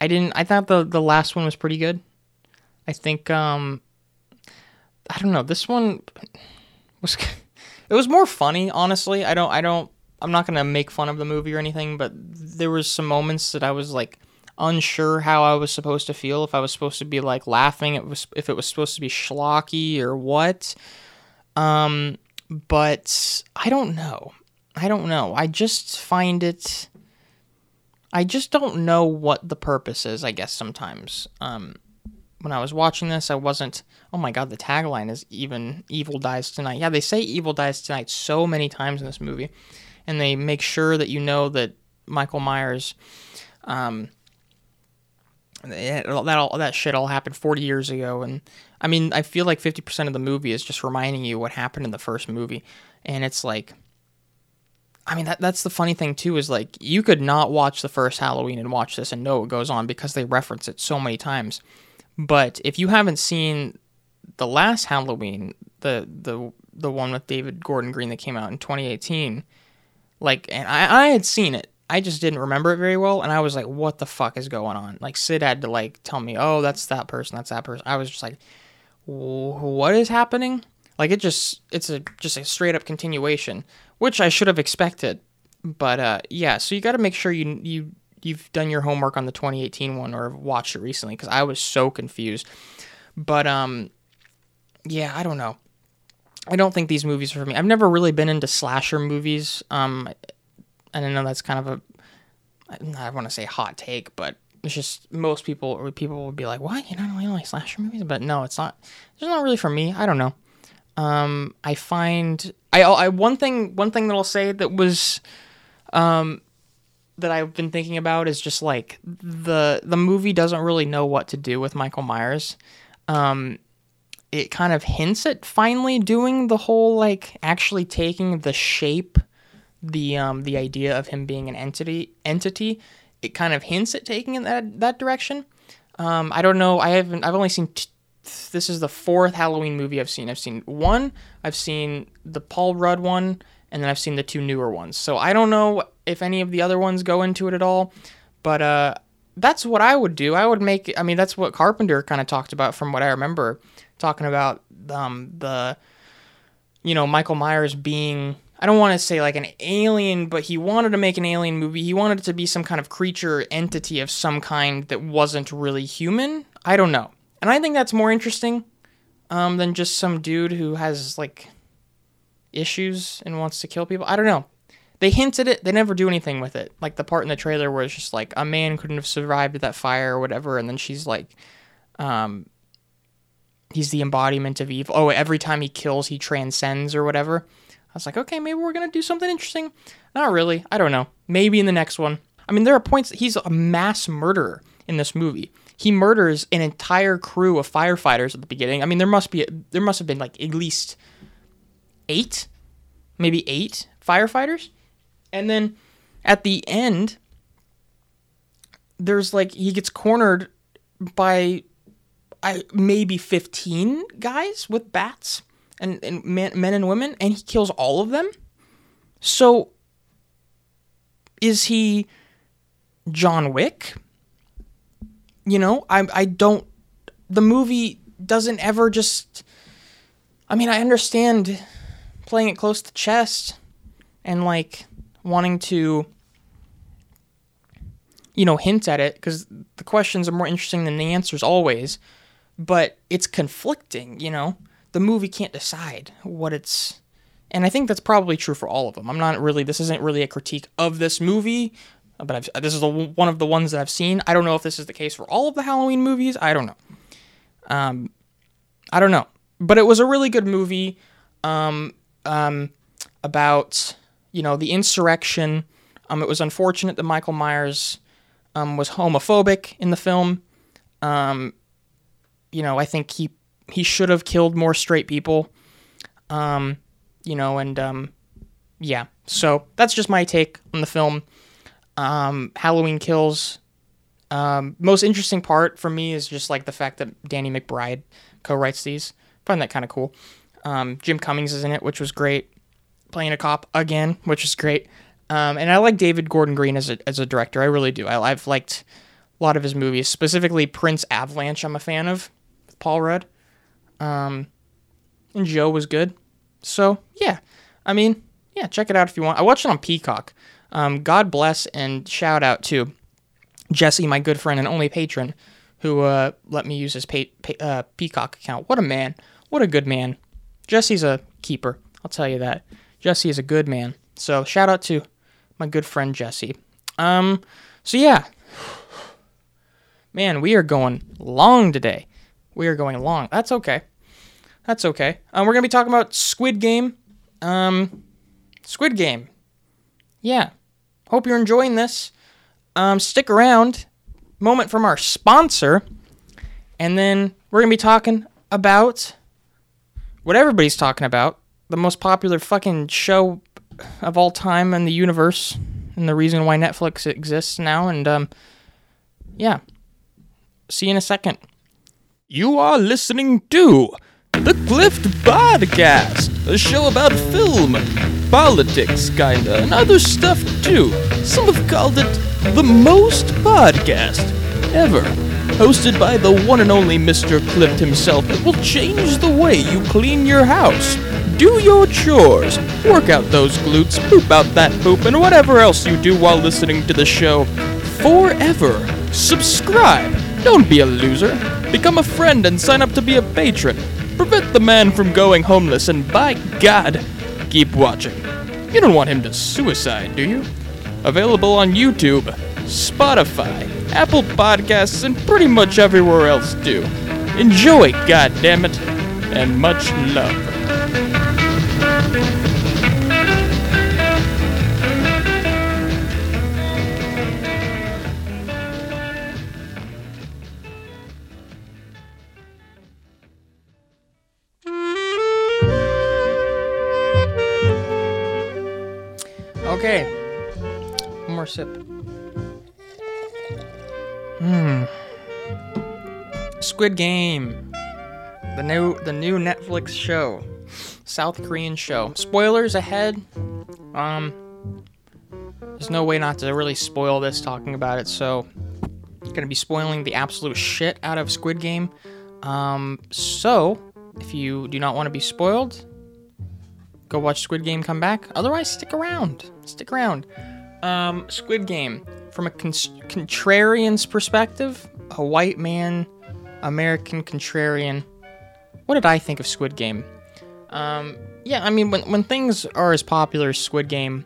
I didn't. I thought the the last one was pretty good. I think. Um, I don't know. This one was. <laughs> It was more funny, honestly. I don't. I don't. I'm not gonna make fun of the movie or anything, but there was some moments that I was like unsure how I was supposed to feel. If I was supposed to be like laughing, it was if it was supposed to be schlocky or what. Um, but I don't know. I don't know. I just find it. I just don't know what the purpose is. I guess sometimes. Um, when I was watching this, I wasn't. Oh my god, the tagline is even "Evil dies tonight." Yeah, they say "Evil dies tonight" so many times in this movie, and they make sure that you know that Michael Myers, um, that all that shit all happened 40 years ago and i mean i feel like 50% of the movie is just reminding you what happened in the first movie and it's like i mean that that's the funny thing too is like you could not watch the first halloween and watch this and know what goes on because they reference it so many times but if you haven't seen the last halloween the the the one with david gordon green that came out in 2018 like and i i had seen it I just didn't remember it very well, and I was like, "What the fuck is going on?" Like Sid had to like tell me, "Oh, that's that person, that's that person." I was just like, "What is happening?" Like it just it's a just a straight up continuation, which I should have expected. But uh, yeah, so you got to make sure you you you've done your homework on the 2018 one or watched it recently because I was so confused. But um, yeah, I don't know. I don't think these movies are for me. I've never really been into slasher movies. Um, and I know that's kind of a I want to say hot take, but it's just most people people would be like, "What? You don't really like slasher movies?" But no, it's not. It's not really for me. I don't know. Um, I find I, I one thing one thing that I'll say that was um that I've been thinking about is just like the the movie doesn't really know what to do with Michael Myers. Um, it kind of hints at finally doing the whole like actually taking the shape the um, the idea of him being an entity entity. It kind of hints at taking in that that direction. Um, I don't know. I haven't. I've only seen. T- this is the fourth Halloween movie I've seen. I've seen one. I've seen the Paul Rudd one, and then I've seen the two newer ones. So I don't know if any of the other ones go into it at all. But uh, that's what I would do. I would make. I mean, that's what Carpenter kind of talked about, from what I remember, talking about um, the, you know, Michael Myers being I don't want to say like an alien, but he wanted to make an alien movie. He wanted it to be some kind of creature entity of some kind that wasn't really human. I don't know. And I think that's more interesting um, than just some dude who has like issues and wants to kill people. I don't know. They hinted it, they never do anything with it. Like the part in the trailer where it's just like a man couldn't have survived that fire or whatever, and then she's like, um, he's the embodiment of evil. Oh, every time he kills, he transcends or whatever. I was like, okay, maybe we're gonna do something interesting. Not really. I don't know. Maybe in the next one. I mean, there are points. He's a mass murderer in this movie. He murders an entire crew of firefighters at the beginning. I mean, there must be there must have been like at least eight, maybe eight firefighters, and then at the end, there's like he gets cornered by I maybe 15 guys with bats and, and men, men and women, and he kills all of them. So, is he John Wick? You know, I I don't. The movie doesn't ever just. I mean, I understand playing it close to chest and like wanting to you know hint at it because the questions are more interesting than the answers always but it's conflicting you know the movie can't decide what it's and I think that's probably true for all of them. I'm not really this isn't really a critique of this movie, but I've, this is one of the ones that I've seen. I don't know if this is the case for all of the Halloween movies. I don't know. Um, I don't know, but it was a really good movie. Um, um, about you know the insurrection. Um, it was unfortunate that Michael Myers um, was homophobic in the film. Um, you know, I think he he should have killed more straight people. Um, you know, and um, yeah. So that's just my take on the film. Um, Halloween Kills. Um, most interesting part for me is just like the fact that Danny McBride co-writes these. I find that kind of cool. Um, Jim Cummings is in it, which was great. Playing a cop again, which is great. Um, and I like David Gordon Green as a as a director. I really do. I, I've liked a lot of his movies, specifically Prince Avalanche. I'm a fan of Paul Rudd. Um, and Joe was good. So yeah, I mean, yeah, check it out if you want. I watched it on Peacock. Um, God bless and shout out to Jesse, my good friend and only patron, who uh, let me use his pay, pay, uh, Peacock account. What a man! What a good man. Jesse's a keeper. I'll tell you that. Jesse is a good man. So shout out to my good friend Jesse. Um, so yeah, man, we are going long today. We are going long. That's okay. That's okay. Um, we're gonna be talking about Squid Game. Um, Squid Game. Yeah. Hope you're enjoying this. Um, stick around. moment from our sponsor, and then we're gonna be talking about what everybody's talking about the most popular fucking show of all time in the universe, and the reason why Netflix exists now. And um, yeah, see you in a second. You are listening to the Clift Podcast, a show about film, politics, kinda, and other stuff too. Some have called it the most podcast ever. Hosted by the one and only Mr. Clift himself it will change the way you clean your house. Do your chores, work out those glutes, poop out that poop, and whatever else you do while listening to the show forever. Subscribe. Don't be a loser. Become a friend and sign up to be a patron. Prevent the man from going homeless, and by God, keep watching. You don't want him to suicide, do you? Available on YouTube, Spotify, Apple Podcasts, and pretty much everywhere else too. Enjoy, goddammit, and much love. Okay. One more sip. Squid Game. The new the new Netflix show. South Korean show. Spoilers ahead. Um there's no way not to really spoil this talking about it, so gonna be spoiling the absolute shit out of Squid Game. Um so if you do not want to be spoiled, go watch Squid Game come back. Otherwise, stick around. Stick around. Um, Squid Game, from a con- contrarian's perspective, a white man, American contrarian. What did I think of Squid Game? Um, yeah, I mean, when, when things are as popular as Squid Game,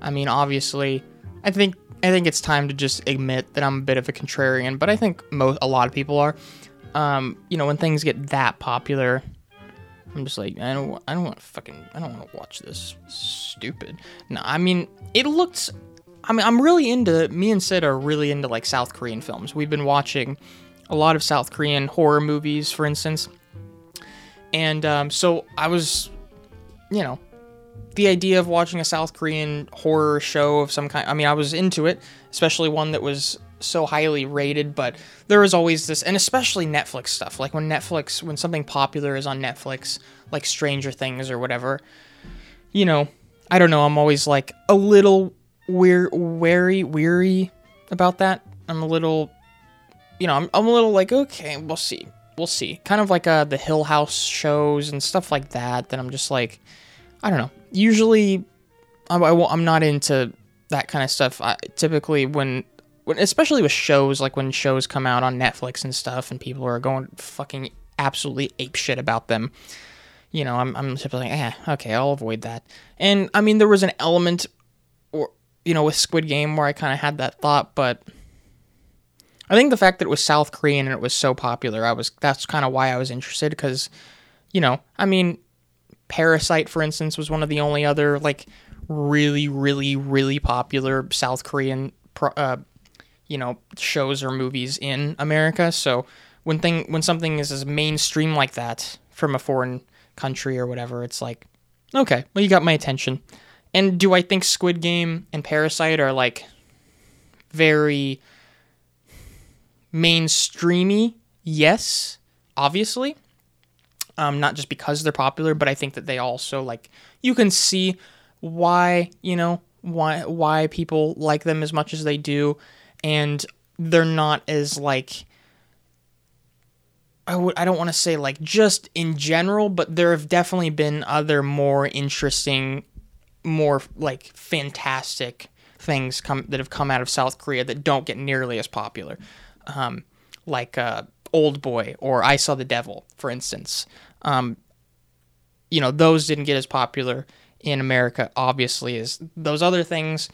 I mean, obviously, I think I think it's time to just admit that I'm a bit of a contrarian, but I think most a lot of people are. Um, you know, when things get that popular, I'm just like, I don't, I don't want fucking, I don't want to watch this. Stupid. No, I mean, it looks. I mean, I'm really into. Me and Sid are really into like South Korean films. We've been watching a lot of South Korean horror movies, for instance. And um, so I was, you know, the idea of watching a South Korean horror show of some kind. I mean, I was into it, especially one that was so highly rated, but there is always this, and especially Netflix stuff. Like when Netflix, when something popular is on Netflix, like Stranger Things or whatever, you know, I don't know. I'm always like a little weir- wary, weary about that. I'm a little, you know, I'm, I'm a little like, okay, we'll see. We'll see. Kind of like uh, the Hill House shows and stuff like that, that I'm just like, I don't know. Usually, I, I, won't- I'm not into that kind of stuff. I, typically, when when especially with shows like when shows come out on Netflix and stuff and people are going fucking absolutely ape shit about them. You know, I'm I'm typically like, eh, okay, I'll avoid that. And I mean, there was an element, or you know, with Squid Game where I kind of had that thought, but I think the fact that it was South Korean and it was so popular, I was that's kind of why I was interested because, you know, I mean, Parasite, for instance, was one of the only other like really, really, really popular South Korean, uh, you know, shows or movies in America. So when thing when something is as mainstream like that from a foreign country or whatever, it's like, okay, well, you got my attention. And do I think Squid Game and Parasite are like very mainstreamy? Yes, obviously um, not just because they're popular, but I think that they also like you can see why you know why why people like them as much as they do, and they're not as like I would I don't want to say like just in general, but there have definitely been other more interesting, more like fantastic things come that have come out of South Korea that don't get nearly as popular, um, like uh, Old Boy or I Saw the Devil, for instance. Um, you know, those didn't get as popular in America, obviously, as those other things,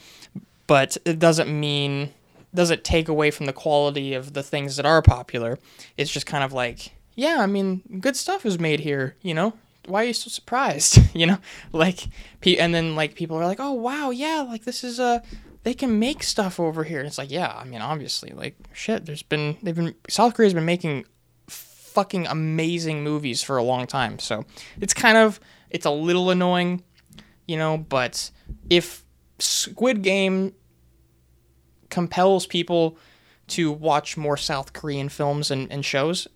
but it doesn't mean doesn't take away from the quality of the things that are popular. It's just kind of like, yeah, I mean, good stuff is made here, you know? Why are you so surprised? <laughs> you know? Like and then like people are like, "Oh, wow, yeah, like this is a they can make stuff over here. And it's like, yeah, I mean, obviously, like shit. There's been they've been South Korea's been making fucking amazing movies for a long time. So it's kind of it's a little annoying, you know. But if Squid Game compels people to watch more South Korean films and, and shows,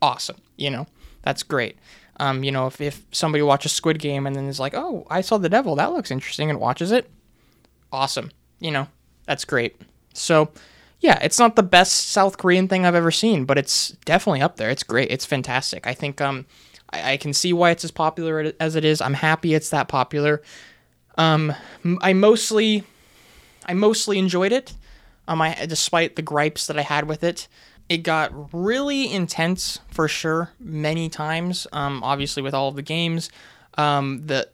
awesome. You know, that's great. Um, you know, if, if somebody watches Squid Game and then is like, oh, I saw The Devil, that looks interesting, and watches it, awesome. You know, that's great. So, yeah, it's not the best South Korean thing I've ever seen, but it's definitely up there. It's great. It's fantastic. I think um, I, I can see why it's as popular as it is. I'm happy it's that popular. Um, I mostly, I mostly enjoyed it. Um, I despite the gripes that I had with it, it got really intense for sure many times. Um, obviously with all of the games, um, the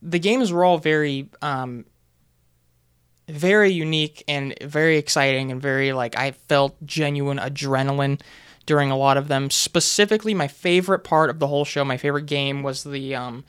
the games were all very um, very unique and very exciting and very like I felt genuine adrenaline during a lot of them. Specifically, my favorite part of the whole show, my favorite game was the um,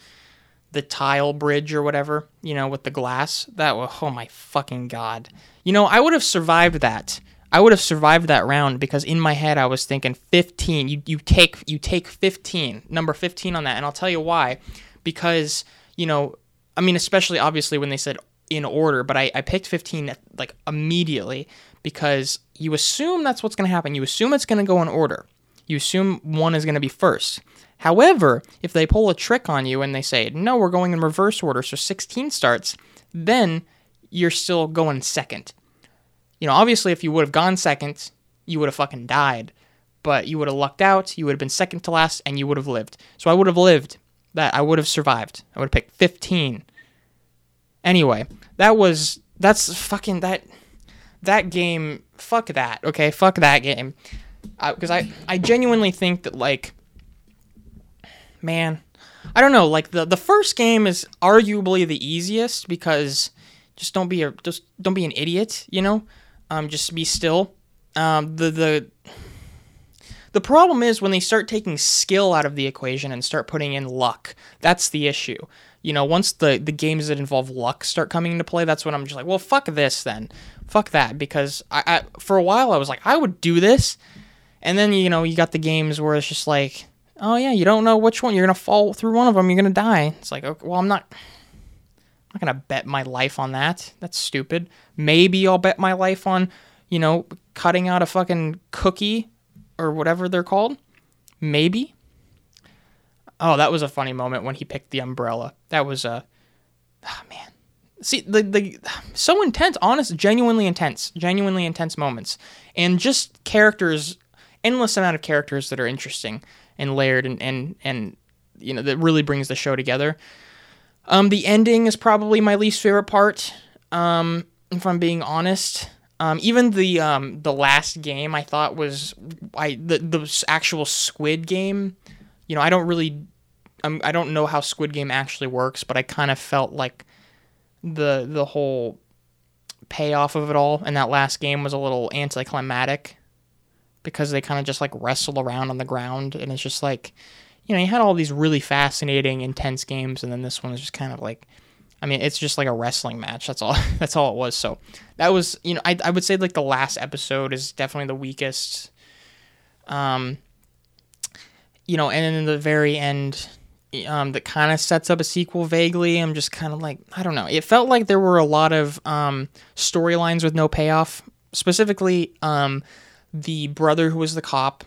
the tile bridge or whatever, you know, with the glass. That was oh my fucking god. You know, I would have survived that. I would have survived that round because in my head I was thinking 15. You you take you take 15, number 15 on that, and I'll tell you why. Because you know, I mean, especially obviously when they said in order, but I, I picked 15 like immediately because you assume that's what's going to happen. You assume it's going to go in order. You assume one is going to be first. However, if they pull a trick on you and they say, no, we're going in reverse order, so 16 starts, then you're still going second. You know, obviously, if you would have gone second, you would have fucking died. But you would have lucked out, you would have been second to last, and you would have lived. So I would have lived. That I would have survived. I would have picked 15 Anyway, that was that's fucking that that game. Fuck that. Okay, fuck that game. Because uh, I I genuinely think that like, man, I don't know. Like the the first game is arguably the easiest because just don't be a just don't be an idiot. You know, um, just be still. Um, the the the problem is when they start taking skill out of the equation and start putting in luck. That's the issue you know, once the the games that involve luck start coming into play, that's when I'm just like, well, fuck this then, fuck that, because I, I for a while I was like, I would do this, and then you know you got the games where it's just like, oh yeah, you don't know which one you're gonna fall through one of them, you're gonna die. It's like, okay, well, I'm not. I'm not gonna bet my life on that. That's stupid. Maybe I'll bet my life on, you know, cutting out a fucking cookie or whatever they're called. Maybe. Oh, that was a funny moment when he picked the umbrella. That was a, oh, man. See the the so intense, honest, genuinely intense, genuinely intense moments, and just characters, endless amount of characters that are interesting and layered and and and you know that really brings the show together. Um, the ending is probably my least favorite part. Um, if I'm being honest. Um, even the um, the last game I thought was I the the actual Squid Game you know, I don't really, I'm, I don't know how Squid Game actually works, but I kind of felt like the the whole payoff of it all in that last game was a little anticlimactic because they kind of just like wrestle around on the ground and it's just like you know you had all these really fascinating intense games and then this one is just kind of like i mean it's just like a wrestling match that's all <laughs> that's all it was so that was you know i, I would say like the last episode is definitely the weakest um you know, and then in the very end, um, that kind of sets up a sequel vaguely. I'm just kind of like, I don't know. It felt like there were a lot of um, storylines with no payoff. Specifically, um, the brother who was the cop,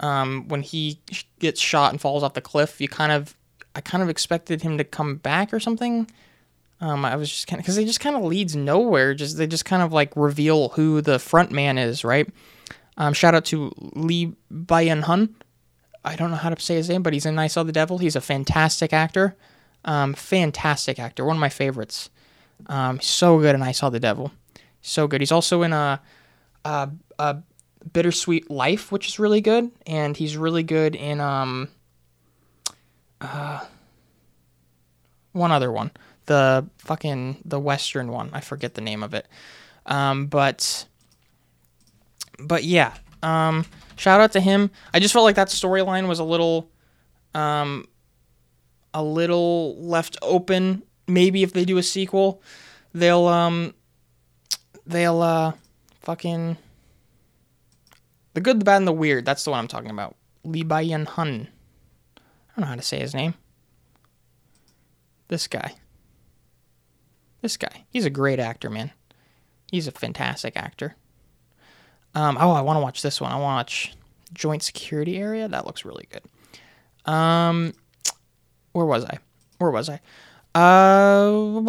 um, when he gets shot and falls off the cliff, you kind of, I kind of expected him to come back or something. Um, I was just kind of because they just kind of leads nowhere. Just they just kind of like reveal who the front man is, right? Um, shout out to Lee Byung Hun I don't know how to say his name, but he's in I Saw the Devil. He's a fantastic actor. Um, fantastic actor. One of my favorites. Um, so good in I Saw the Devil. So good. He's also in a, a, a Bittersweet Life, which is really good, and he's really good in um, uh, one other one, the fucking the Western one. I forget the name of it. Um, but but yeah, um, shout out to him. I just felt like that storyline was a little, um, a little left open. Maybe if they do a sequel, they'll um, they'll uh fucking the good, the bad, and the weird. That's the one I'm talking about. Lee Byung Hun. I don't know how to say his name. This guy. This guy. He's a great actor, man. He's a fantastic actor. Um, oh, I want to watch this one. I want to watch Joint Security Area. That looks really good. Um, where was I? Where was I? Uh,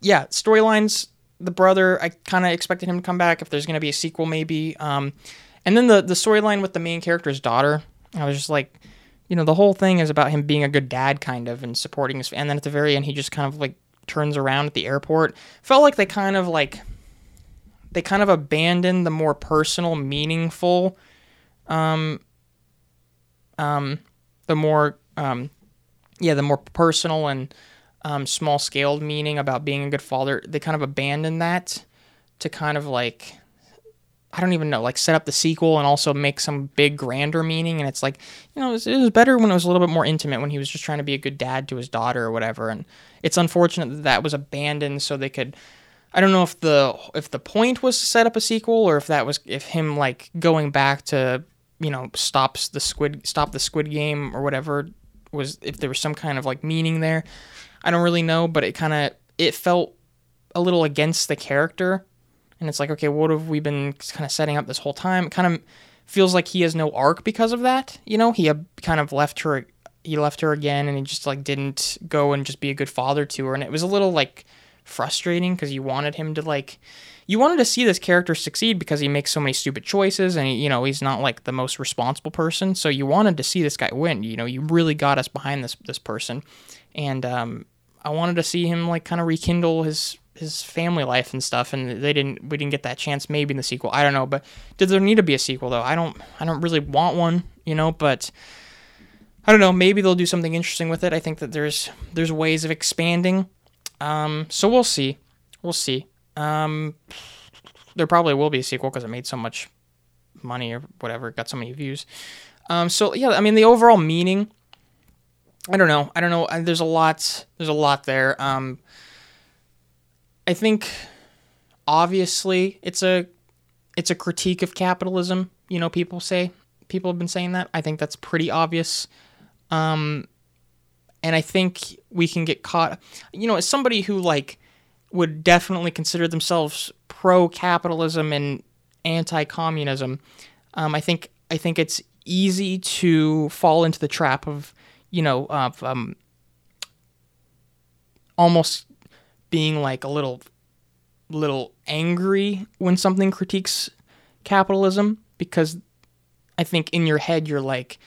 yeah, storylines. The brother, I kind of expected him to come back. If there's going to be a sequel, maybe. Um, and then the the storyline with the main character's daughter. I was just like, you know, the whole thing is about him being a good dad, kind of, and supporting his. And then at the very end, he just kind of like turns around at the airport. Felt like they kind of like they kind of abandon the more personal, meaningful, um, um, the more, um, yeah, the more personal and um, small scaled meaning about being a good father. They kind of abandon that to kind of like, I don't even know, like set up the sequel and also make some big grander meaning. And it's like, you know, it was, it was better when it was a little bit more intimate when he was just trying to be a good dad to his daughter or whatever. And it's unfortunate that that was abandoned so they could I don't know if the if the point was to set up a sequel or if that was if him like going back to you know stops the squid stop the squid game or whatever was if there was some kind of like meaning there. I don't really know, but it kind of it felt a little against the character, and it's like okay, what have we been kind of setting up this whole time? It kind of feels like he has no arc because of that. You know, he kind of left her he left her again, and he just like didn't go and just be a good father to her, and it was a little like frustrating because you wanted him to like you wanted to see this character succeed because he makes so many stupid choices and you know he's not like the most responsible person. So you wanted to see this guy win you know you really got us behind this this person. And um, i wanted to see him like kind of rekindle his his family life and stuff and they didn't we didn't get that chance maybe in the sequel. I don't know but did there need to be a sequel though? I don't i don't really want one you know but i don't know maybe they'll do something interesting with it. I think that there's there's ways of expanding um, so we'll see. We'll see. Um, there probably will be a sequel because it made so much money or whatever, got so many views. Um, so yeah, I mean the overall meaning. I don't know. I don't know. There's a lot. There's a lot there. Um, I think obviously it's a it's a critique of capitalism. You know, people say people have been saying that. I think that's pretty obvious. Um, and I think we can get caught. You know, as somebody who like would definitely consider themselves pro-capitalism and anti-communism, um, I think I think it's easy to fall into the trap of you know of um, almost being like a little little angry when something critiques capitalism because I think in your head you're like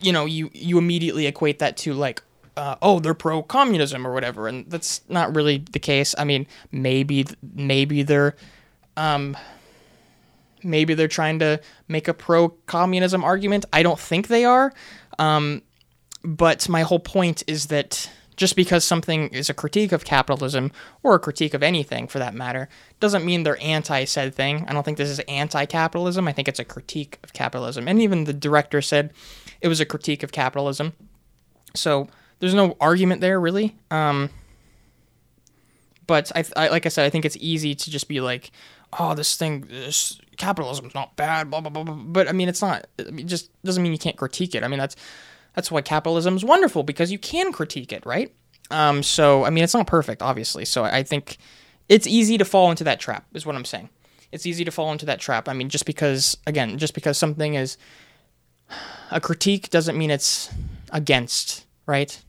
you know you you immediately equate that to like uh, oh they're pro communism or whatever and that's not really the case. I mean maybe maybe they're um maybe they're trying to make a pro communism argument. I don't think they are um but my whole point is that just because something is a critique of capitalism or a critique of anything for that matter doesn't mean they're anti said thing. I don't think this is anti capitalism. I think it's a critique of capitalism. And even the director said it was a critique of capitalism. So there's no argument there really. Um, but I, I, like I said, I think it's easy to just be like, oh, this thing, this capitalism's not bad, blah blah blah. blah. But I mean, it's not. It just doesn't mean you can't critique it. I mean, that's that's why capitalism is wonderful because you can critique it, right? Um, so I mean, it's not perfect, obviously. So I think it's easy to fall into that trap, is what I'm saying. It's easy to fall into that trap. I mean, just because, again, just because something is a critique doesn't mean it's against, right?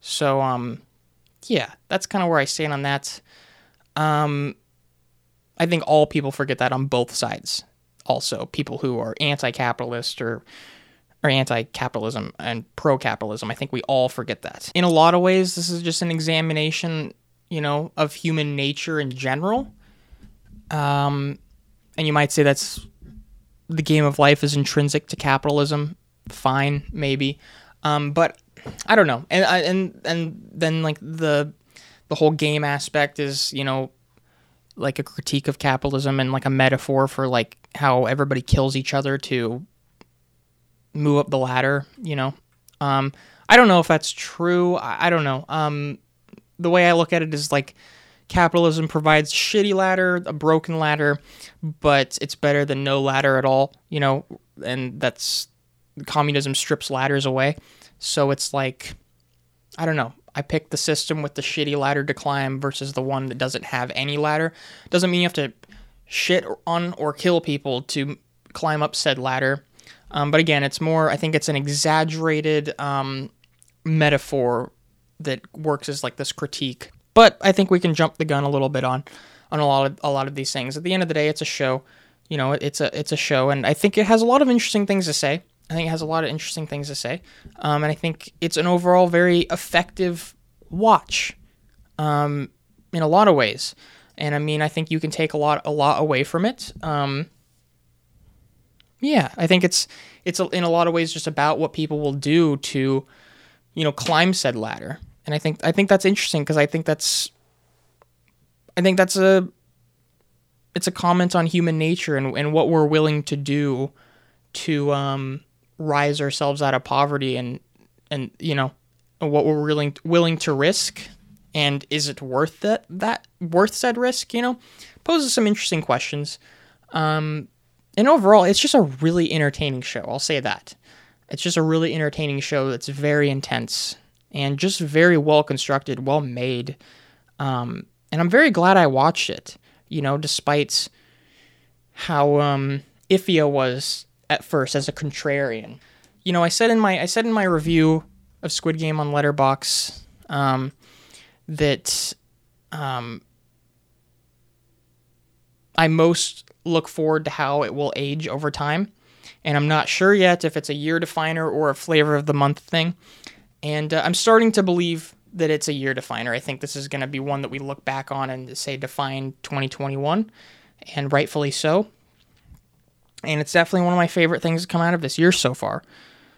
So, um, yeah, that's kind of where I stand on that. Um, I think all people forget that on both sides. Also, people who are anti-capitalist or or anti-capitalism and pro-capitalism. I think we all forget that. In a lot of ways, this is just an examination, you know, of human nature in general. Um, and you might say that's the game of life is intrinsic to capitalism. Fine, maybe, um, but I don't know. And and and then like the the whole game aspect is you know like a critique of capitalism and like a metaphor for like how everybody kills each other to move up the ladder, you know. Um, I don't know if that's true. I, I don't know. Um, the way I look at it is like capitalism provides shitty ladder, a broken ladder, but it's better than no ladder at all, you know, and that's communism strips ladders away. So it's like I don't know. I picked the system with the shitty ladder to climb versus the one that doesn't have any ladder. Doesn't mean you have to shit on or kill people to climb up said ladder. Um, but again, it's more, I think it's an exaggerated um, metaphor that works as like this critique. But I think we can jump the gun a little bit on on a lot of a lot of these things. At the end of the day, it's a show. You know, it's a it's a show, and I think it has a lot of interesting things to say. I think it has a lot of interesting things to say, um, and I think it's an overall very effective watch, um, in a lot of ways. And I mean, I think you can take a lot a lot away from it. Um, yeah, I think it's it's in a lot of ways just about what people will do to, you know, climb said ladder. And I think I think that's interesting because I think that's I think that's a it's a comment on human nature and, and what we're willing to do to um, rise ourselves out of poverty and and you know what we're willing willing to risk. And is it worth that that worth said risk you know? Poses some interesting questions. Um, and overall it's just a really entertaining show i'll say that. It's just a really entertaining show that's very intense and just very well constructed well made. Um, and i'm very glad i watched it you know despite how um, iffy i was at first as a contrarian. You know i said in my i said in my review of squid game on Letterboxd um, that um, I most look forward to how it will age over time. And I'm not sure yet if it's a year definer or a flavor of the month thing. And uh, I'm starting to believe that it's a year definer. I think this is going to be one that we look back on and say define 2021, and rightfully so. And it's definitely one of my favorite things to come out of this year so far.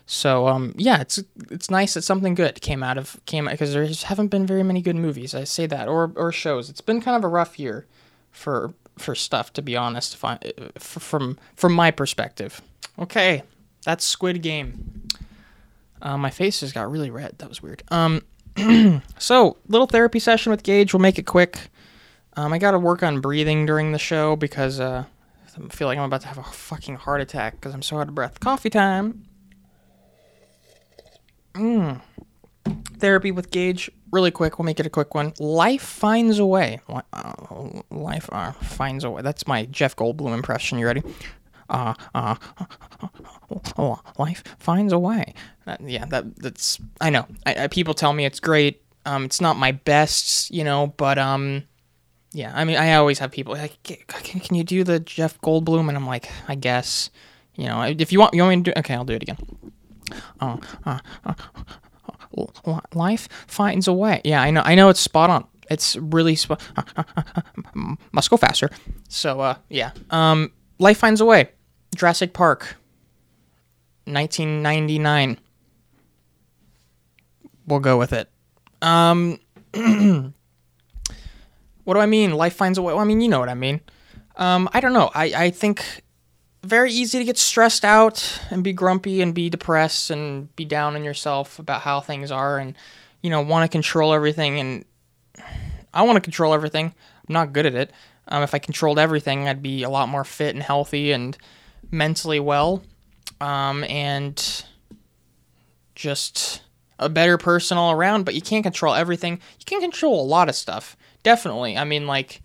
So um, yeah, it's it's nice that something good came out of came because there haven't been very many good movies. I say that or or shows. It's been kind of a rough year for for stuff to be honest. I, from from my perspective. Okay, that's Squid Game. Uh, my face just got really red. That was weird. Um, <clears throat> so little therapy session with Gage. We'll make it quick. Um, I got to work on breathing during the show because uh, I feel like I'm about to have a fucking heart attack because I'm so out of breath. Coffee time. Mm. Therapy with Gage, really quick. We'll make it a quick one. Life finds a way. Uh, life uh, finds a way. That's my Jeff Goldblum impression. You ready? Uh, uh, oh, life finds a way. Yeah, that that's. I know. I, I, people tell me it's great. Um, it's not my best, you know, but um, yeah. I mean, I always have people like, can, can you do the Jeff Goldblum? And I'm like, I guess, you know, if you want, you want me to do. Okay, I'll do it again uh, uh, uh, life finds a way. Yeah, I know. I know it's spot on. It's really spot. <laughs> must go faster. So, uh, yeah. Um, life finds a way. Jurassic Park. 1999. We'll go with it. Um, <clears throat> what do I mean? Life finds a way. Well, I mean, you know what I mean. Um, I don't know. I, I think very easy to get stressed out and be grumpy and be depressed and be down on yourself about how things are and you know want to control everything and I want to control everything. I'm not good at it. Um, if I controlled everything, I'd be a lot more fit and healthy and mentally well, um, and just a better person all around. But you can't control everything. You can control a lot of stuff. Definitely. I mean, like,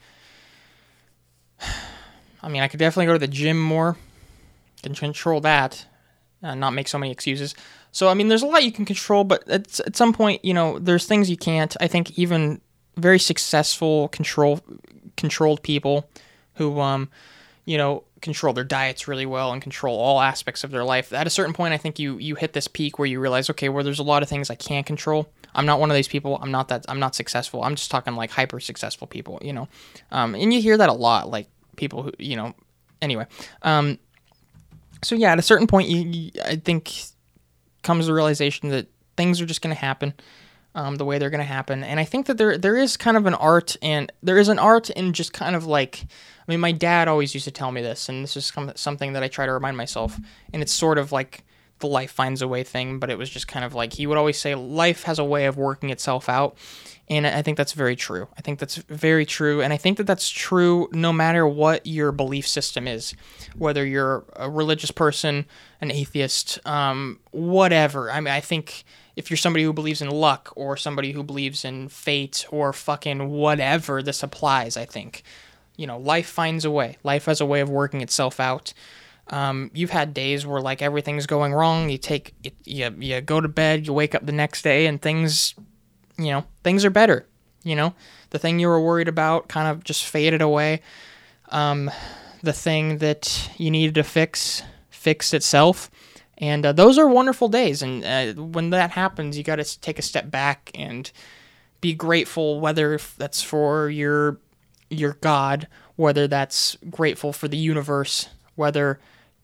<sighs> I mean, I could definitely go to the gym more can control that, and not make so many excuses. So I mean, there's a lot you can control, but at at some point, you know, there's things you can't. I think even very successful control controlled people who um you know control their diets really well and control all aspects of their life. At a certain point i think you you hit this peak where you realize okay where well, there's a lot of things i can't control. I'm not one of these people. I'm not that i'm not successful. I'm just talking like hyper successful people you know? Um, and you hear that a lot like people who you know anyway um, so yeah, at a certain point, you, you, I think comes the realization that things are just going to happen um, the way they're going to happen, and I think that there there is kind of an art and there is an art in just kind of like. I mean, my dad always used to tell me this, and this is something that I try to remind myself. And it's sort of like the life finds a way thing, but it was just kind of like he would always say life has a way of working itself out. And I think that's very true. I think that's very true. And I think that that's true no matter what your belief system is, whether you're a religious person, an atheist, um, whatever. I mean, I think if you're somebody who believes in luck or somebody who believes in fate or fucking whatever, this applies, I think. You know, life finds a way. Life has a way of working itself out. Um, you've had days where like everything's going wrong. You take you, you go to bed, you wake up the next day, and things you know, things are better. You know, the thing you were worried about kind of just faded away. Um, the thing that you needed to fix fixed itself. And uh, those are wonderful days. And uh, when that happens, you got to take a step back and be grateful, whether that's for your your God, whether that's grateful for the universe, whether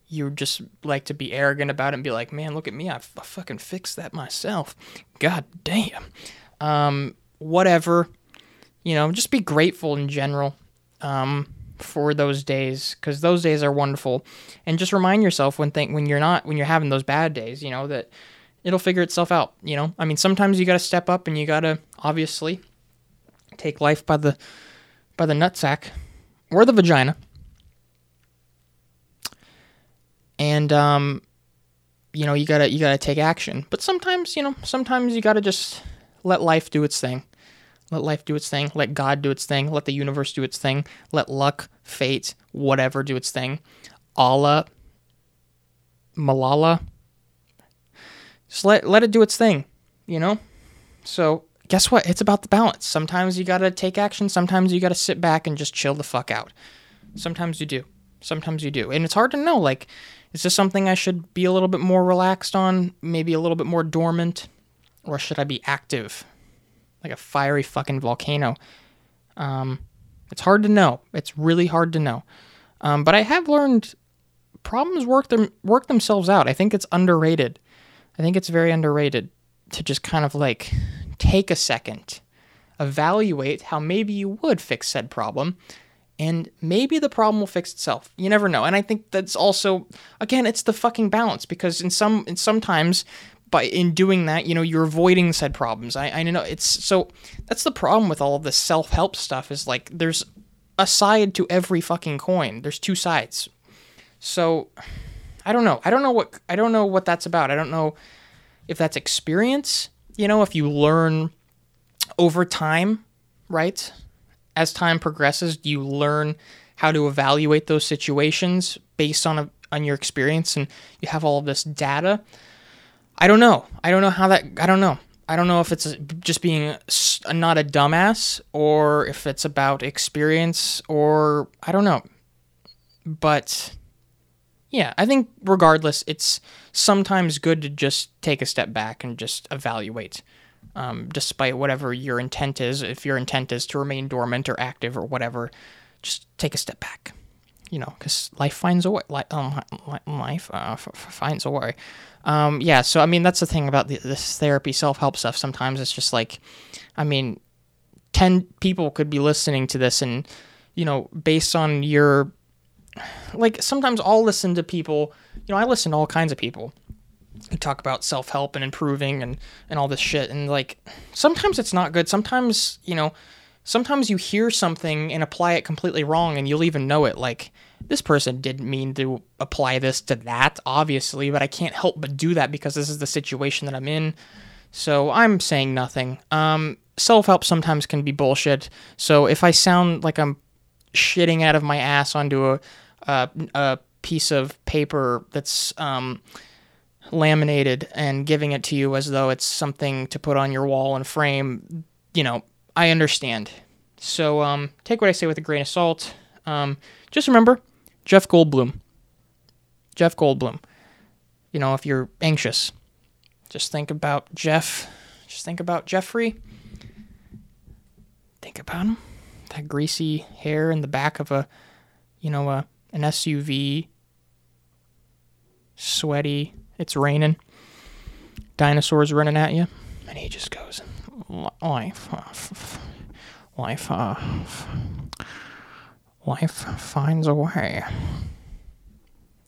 you just like to be arrogant about it and be like, man, look at me, I, f- I fucking fixed that myself. God damn um, whatever. You know, just be grateful in general um, for those days because those days are wonderful, and just remind yourself when think when you're not when you're having those bad days, you know that it'll figure itself out. You know, I mean, sometimes you got to step up and you got to obviously take life by the by the nutsack or the vagina, and um, you know you gotta you gotta take action. But sometimes you know sometimes you gotta just let life do its thing. Let life do its thing. Let God do its thing. Let the universe do its thing. Let luck, fate, whatever do its thing. Allah, Malala. Just let, let it do its thing, you know? So, guess what? It's about the balance. Sometimes you gotta take action. Sometimes you gotta sit back and just chill the fuck out. Sometimes you do. Sometimes you do. And it's hard to know, like, is this something I should be a little bit more relaxed on? Maybe a little bit more dormant? Or should I be active, like a fiery fucking volcano? Um, it's hard to know. It's really hard to know. Um, but I have learned problems work them work themselves out. I think it's underrated. I think it's very underrated to just kind of like take a second, evaluate how maybe you would fix said problem, and maybe the problem will fix itself. You never know. And I think that's also again, it's the fucking balance because in some in sometimes by in doing that, you know, you're avoiding said problems. I, I know it's so that's the problem with all of this self help stuff is like there's a side to every fucking coin. There's two sides. So I don't know. I don't know what I don't know what that's about. I don't know if that's experience, you know, if you learn over time, right? As time progresses, you learn how to evaluate those situations based on a, on your experience and you have all of this data I don't know. I don't know how that. I don't know. I don't know if it's just being not a dumbass or if it's about experience or I don't know. But yeah, I think regardless, it's sometimes good to just take a step back and just evaluate. Um, despite whatever your intent is, if your intent is to remain dormant or active or whatever, just take a step back. You know, because life finds a way. Um, life uh, f- finds a way. Um, yeah, so I mean that's the thing about the, this therapy self help stuff. Sometimes it's just like, I mean, ten people could be listening to this, and you know, based on your, like sometimes I'll listen to people. You know, I listen to all kinds of people who talk about self help and improving and and all this shit, and like sometimes it's not good. Sometimes you know, sometimes you hear something and apply it completely wrong, and you'll even know it. Like this person didn't mean to apply this to that, obviously, but I can't help but do that because this is the situation that I'm in. So I'm saying nothing. Um, Self help sometimes can be bullshit. So if I sound like I'm shitting out of my ass onto a, a, a piece of paper that's um, laminated and giving it to you as though it's something to put on your wall and frame, you know, I understand. So um, take what I say with a grain of salt. Um, just remember, Jeff Goldblum. Jeff Goldblum. You know, if you're anxious, just think about Jeff. Just think about Jeffrey. Think about him. That greasy hair in the back of a, you know, a, an SUV. Sweaty. It's raining. Dinosaurs running at you. And he just goes, life, life, uh, life finds a way.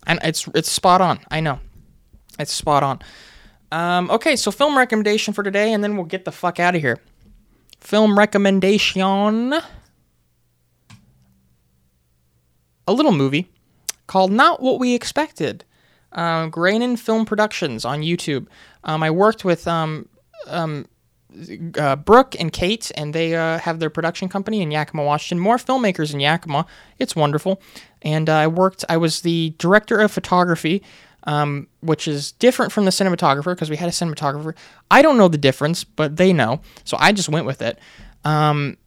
And it's it's spot on. I know. It's spot on. Um, okay, so film recommendation for today, and then we'll get the fuck out of here. Film recommendation. A little movie called Not What We Expected. Um, Grainin Film Productions on YouTube. Um, I worked with um, um, uh, Brooke and Kate, and they uh, have their production company in Yakima, Washington. More filmmakers in Yakima. It's wonderful. And uh, I worked. I was the director of photography, um, which is different from the cinematographer because we had a cinematographer. I don't know the difference, but they know, so I just went with it. Um,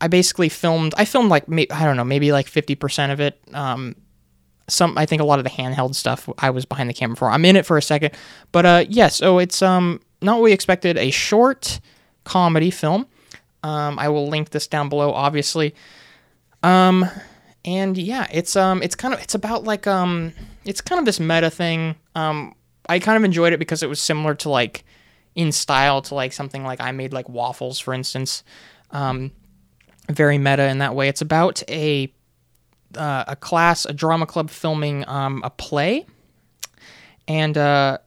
I basically filmed. I filmed like I don't know, maybe like fifty percent of it. Um, some I think a lot of the handheld stuff I was behind the camera for. I'm in it for a second, but uh, yeah. So it's um not what we expected. A short comedy film. Um, I will link this down below, obviously. Um, and yeah, it's um, it's kind of it's about like um, it's kind of this meta thing. Um, I kind of enjoyed it because it was similar to like in style to like something like I made like waffles, for instance. Um, very meta in that way. It's about a uh, a class, a drama club filming um, a play, and uh,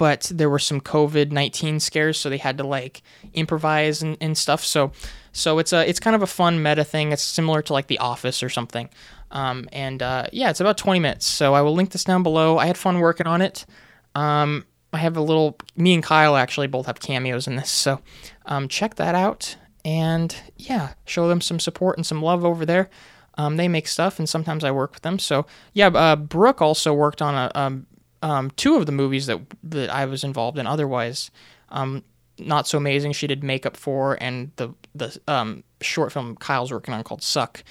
but there were some COVID nineteen scares, so they had to like improvise and, and stuff. So so it's a it's kind of a fun meta thing. It's similar to like The Office or something. Um, and uh, yeah, it's about twenty minutes. So I will link this down below. I had fun working on it. Um, I have a little. Me and Kyle actually both have cameos in this, so um, check that out. And yeah, show them some support and some love over there. Um, they make stuff, and sometimes I work with them. So yeah, uh, Brooke also worked on a, um, two of the movies that that I was involved in. Otherwise, um, not so amazing. She did makeup for, and the the um, short film Kyle's working on called Suck.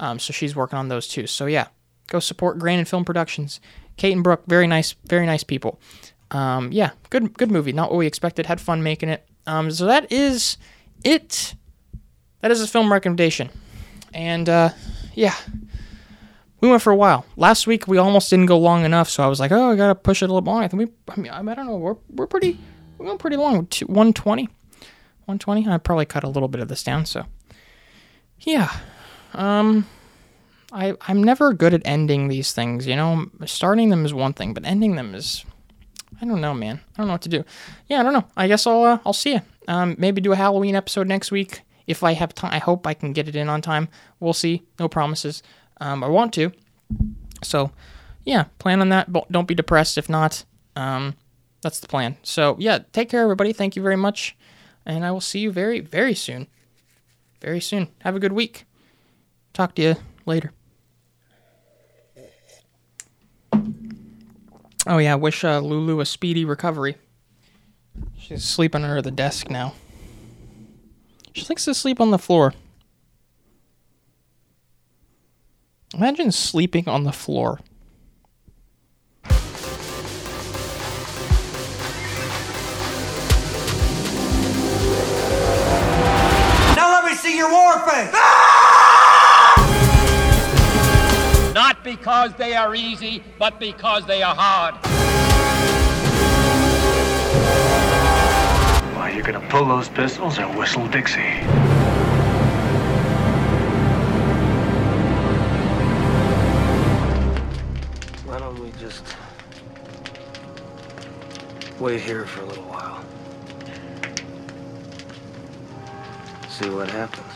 Um, so she's working on those too. So yeah, go support Grain and Film Productions. Kate and Brooke, very nice, very nice people. Um, yeah, good good movie. Not what we expected. Had fun making it. Um, so that is it. That is a film recommendation, and uh, yeah, we went for a while. Last week we almost didn't go long enough, so I was like, oh, I gotta push it a little more. I think we, I mean, I don't know, we're we're pretty, we're going pretty long. One twenty, one twenty. I probably cut a little bit of this down, so yeah. Um, I I'm never good at ending these things. You know, starting them is one thing, but ending them is, I don't know, man. I don't know what to do. Yeah, I don't know. I guess I'll uh, I'll see you. Um, maybe do a Halloween episode next week if I have time. I hope I can get it in on time. We'll see. No promises. Um, I want to. So, yeah, plan on that. Don't be depressed if not. Um, that's the plan. So, yeah, take care, everybody. Thank you very much. And I will see you very, very soon. Very soon. Have a good week. Talk to you later. Oh, yeah, wish uh, Lulu a speedy recovery. She's sleeping under the desk now. She likes to sleep on the floor. Imagine sleeping on the floor. Now let me see your war face. <laughs> Not because they are easy, but because they are hard. Why, you're gonna pull those pistols and whistle Dixie. Wait here for a little while? See what happens.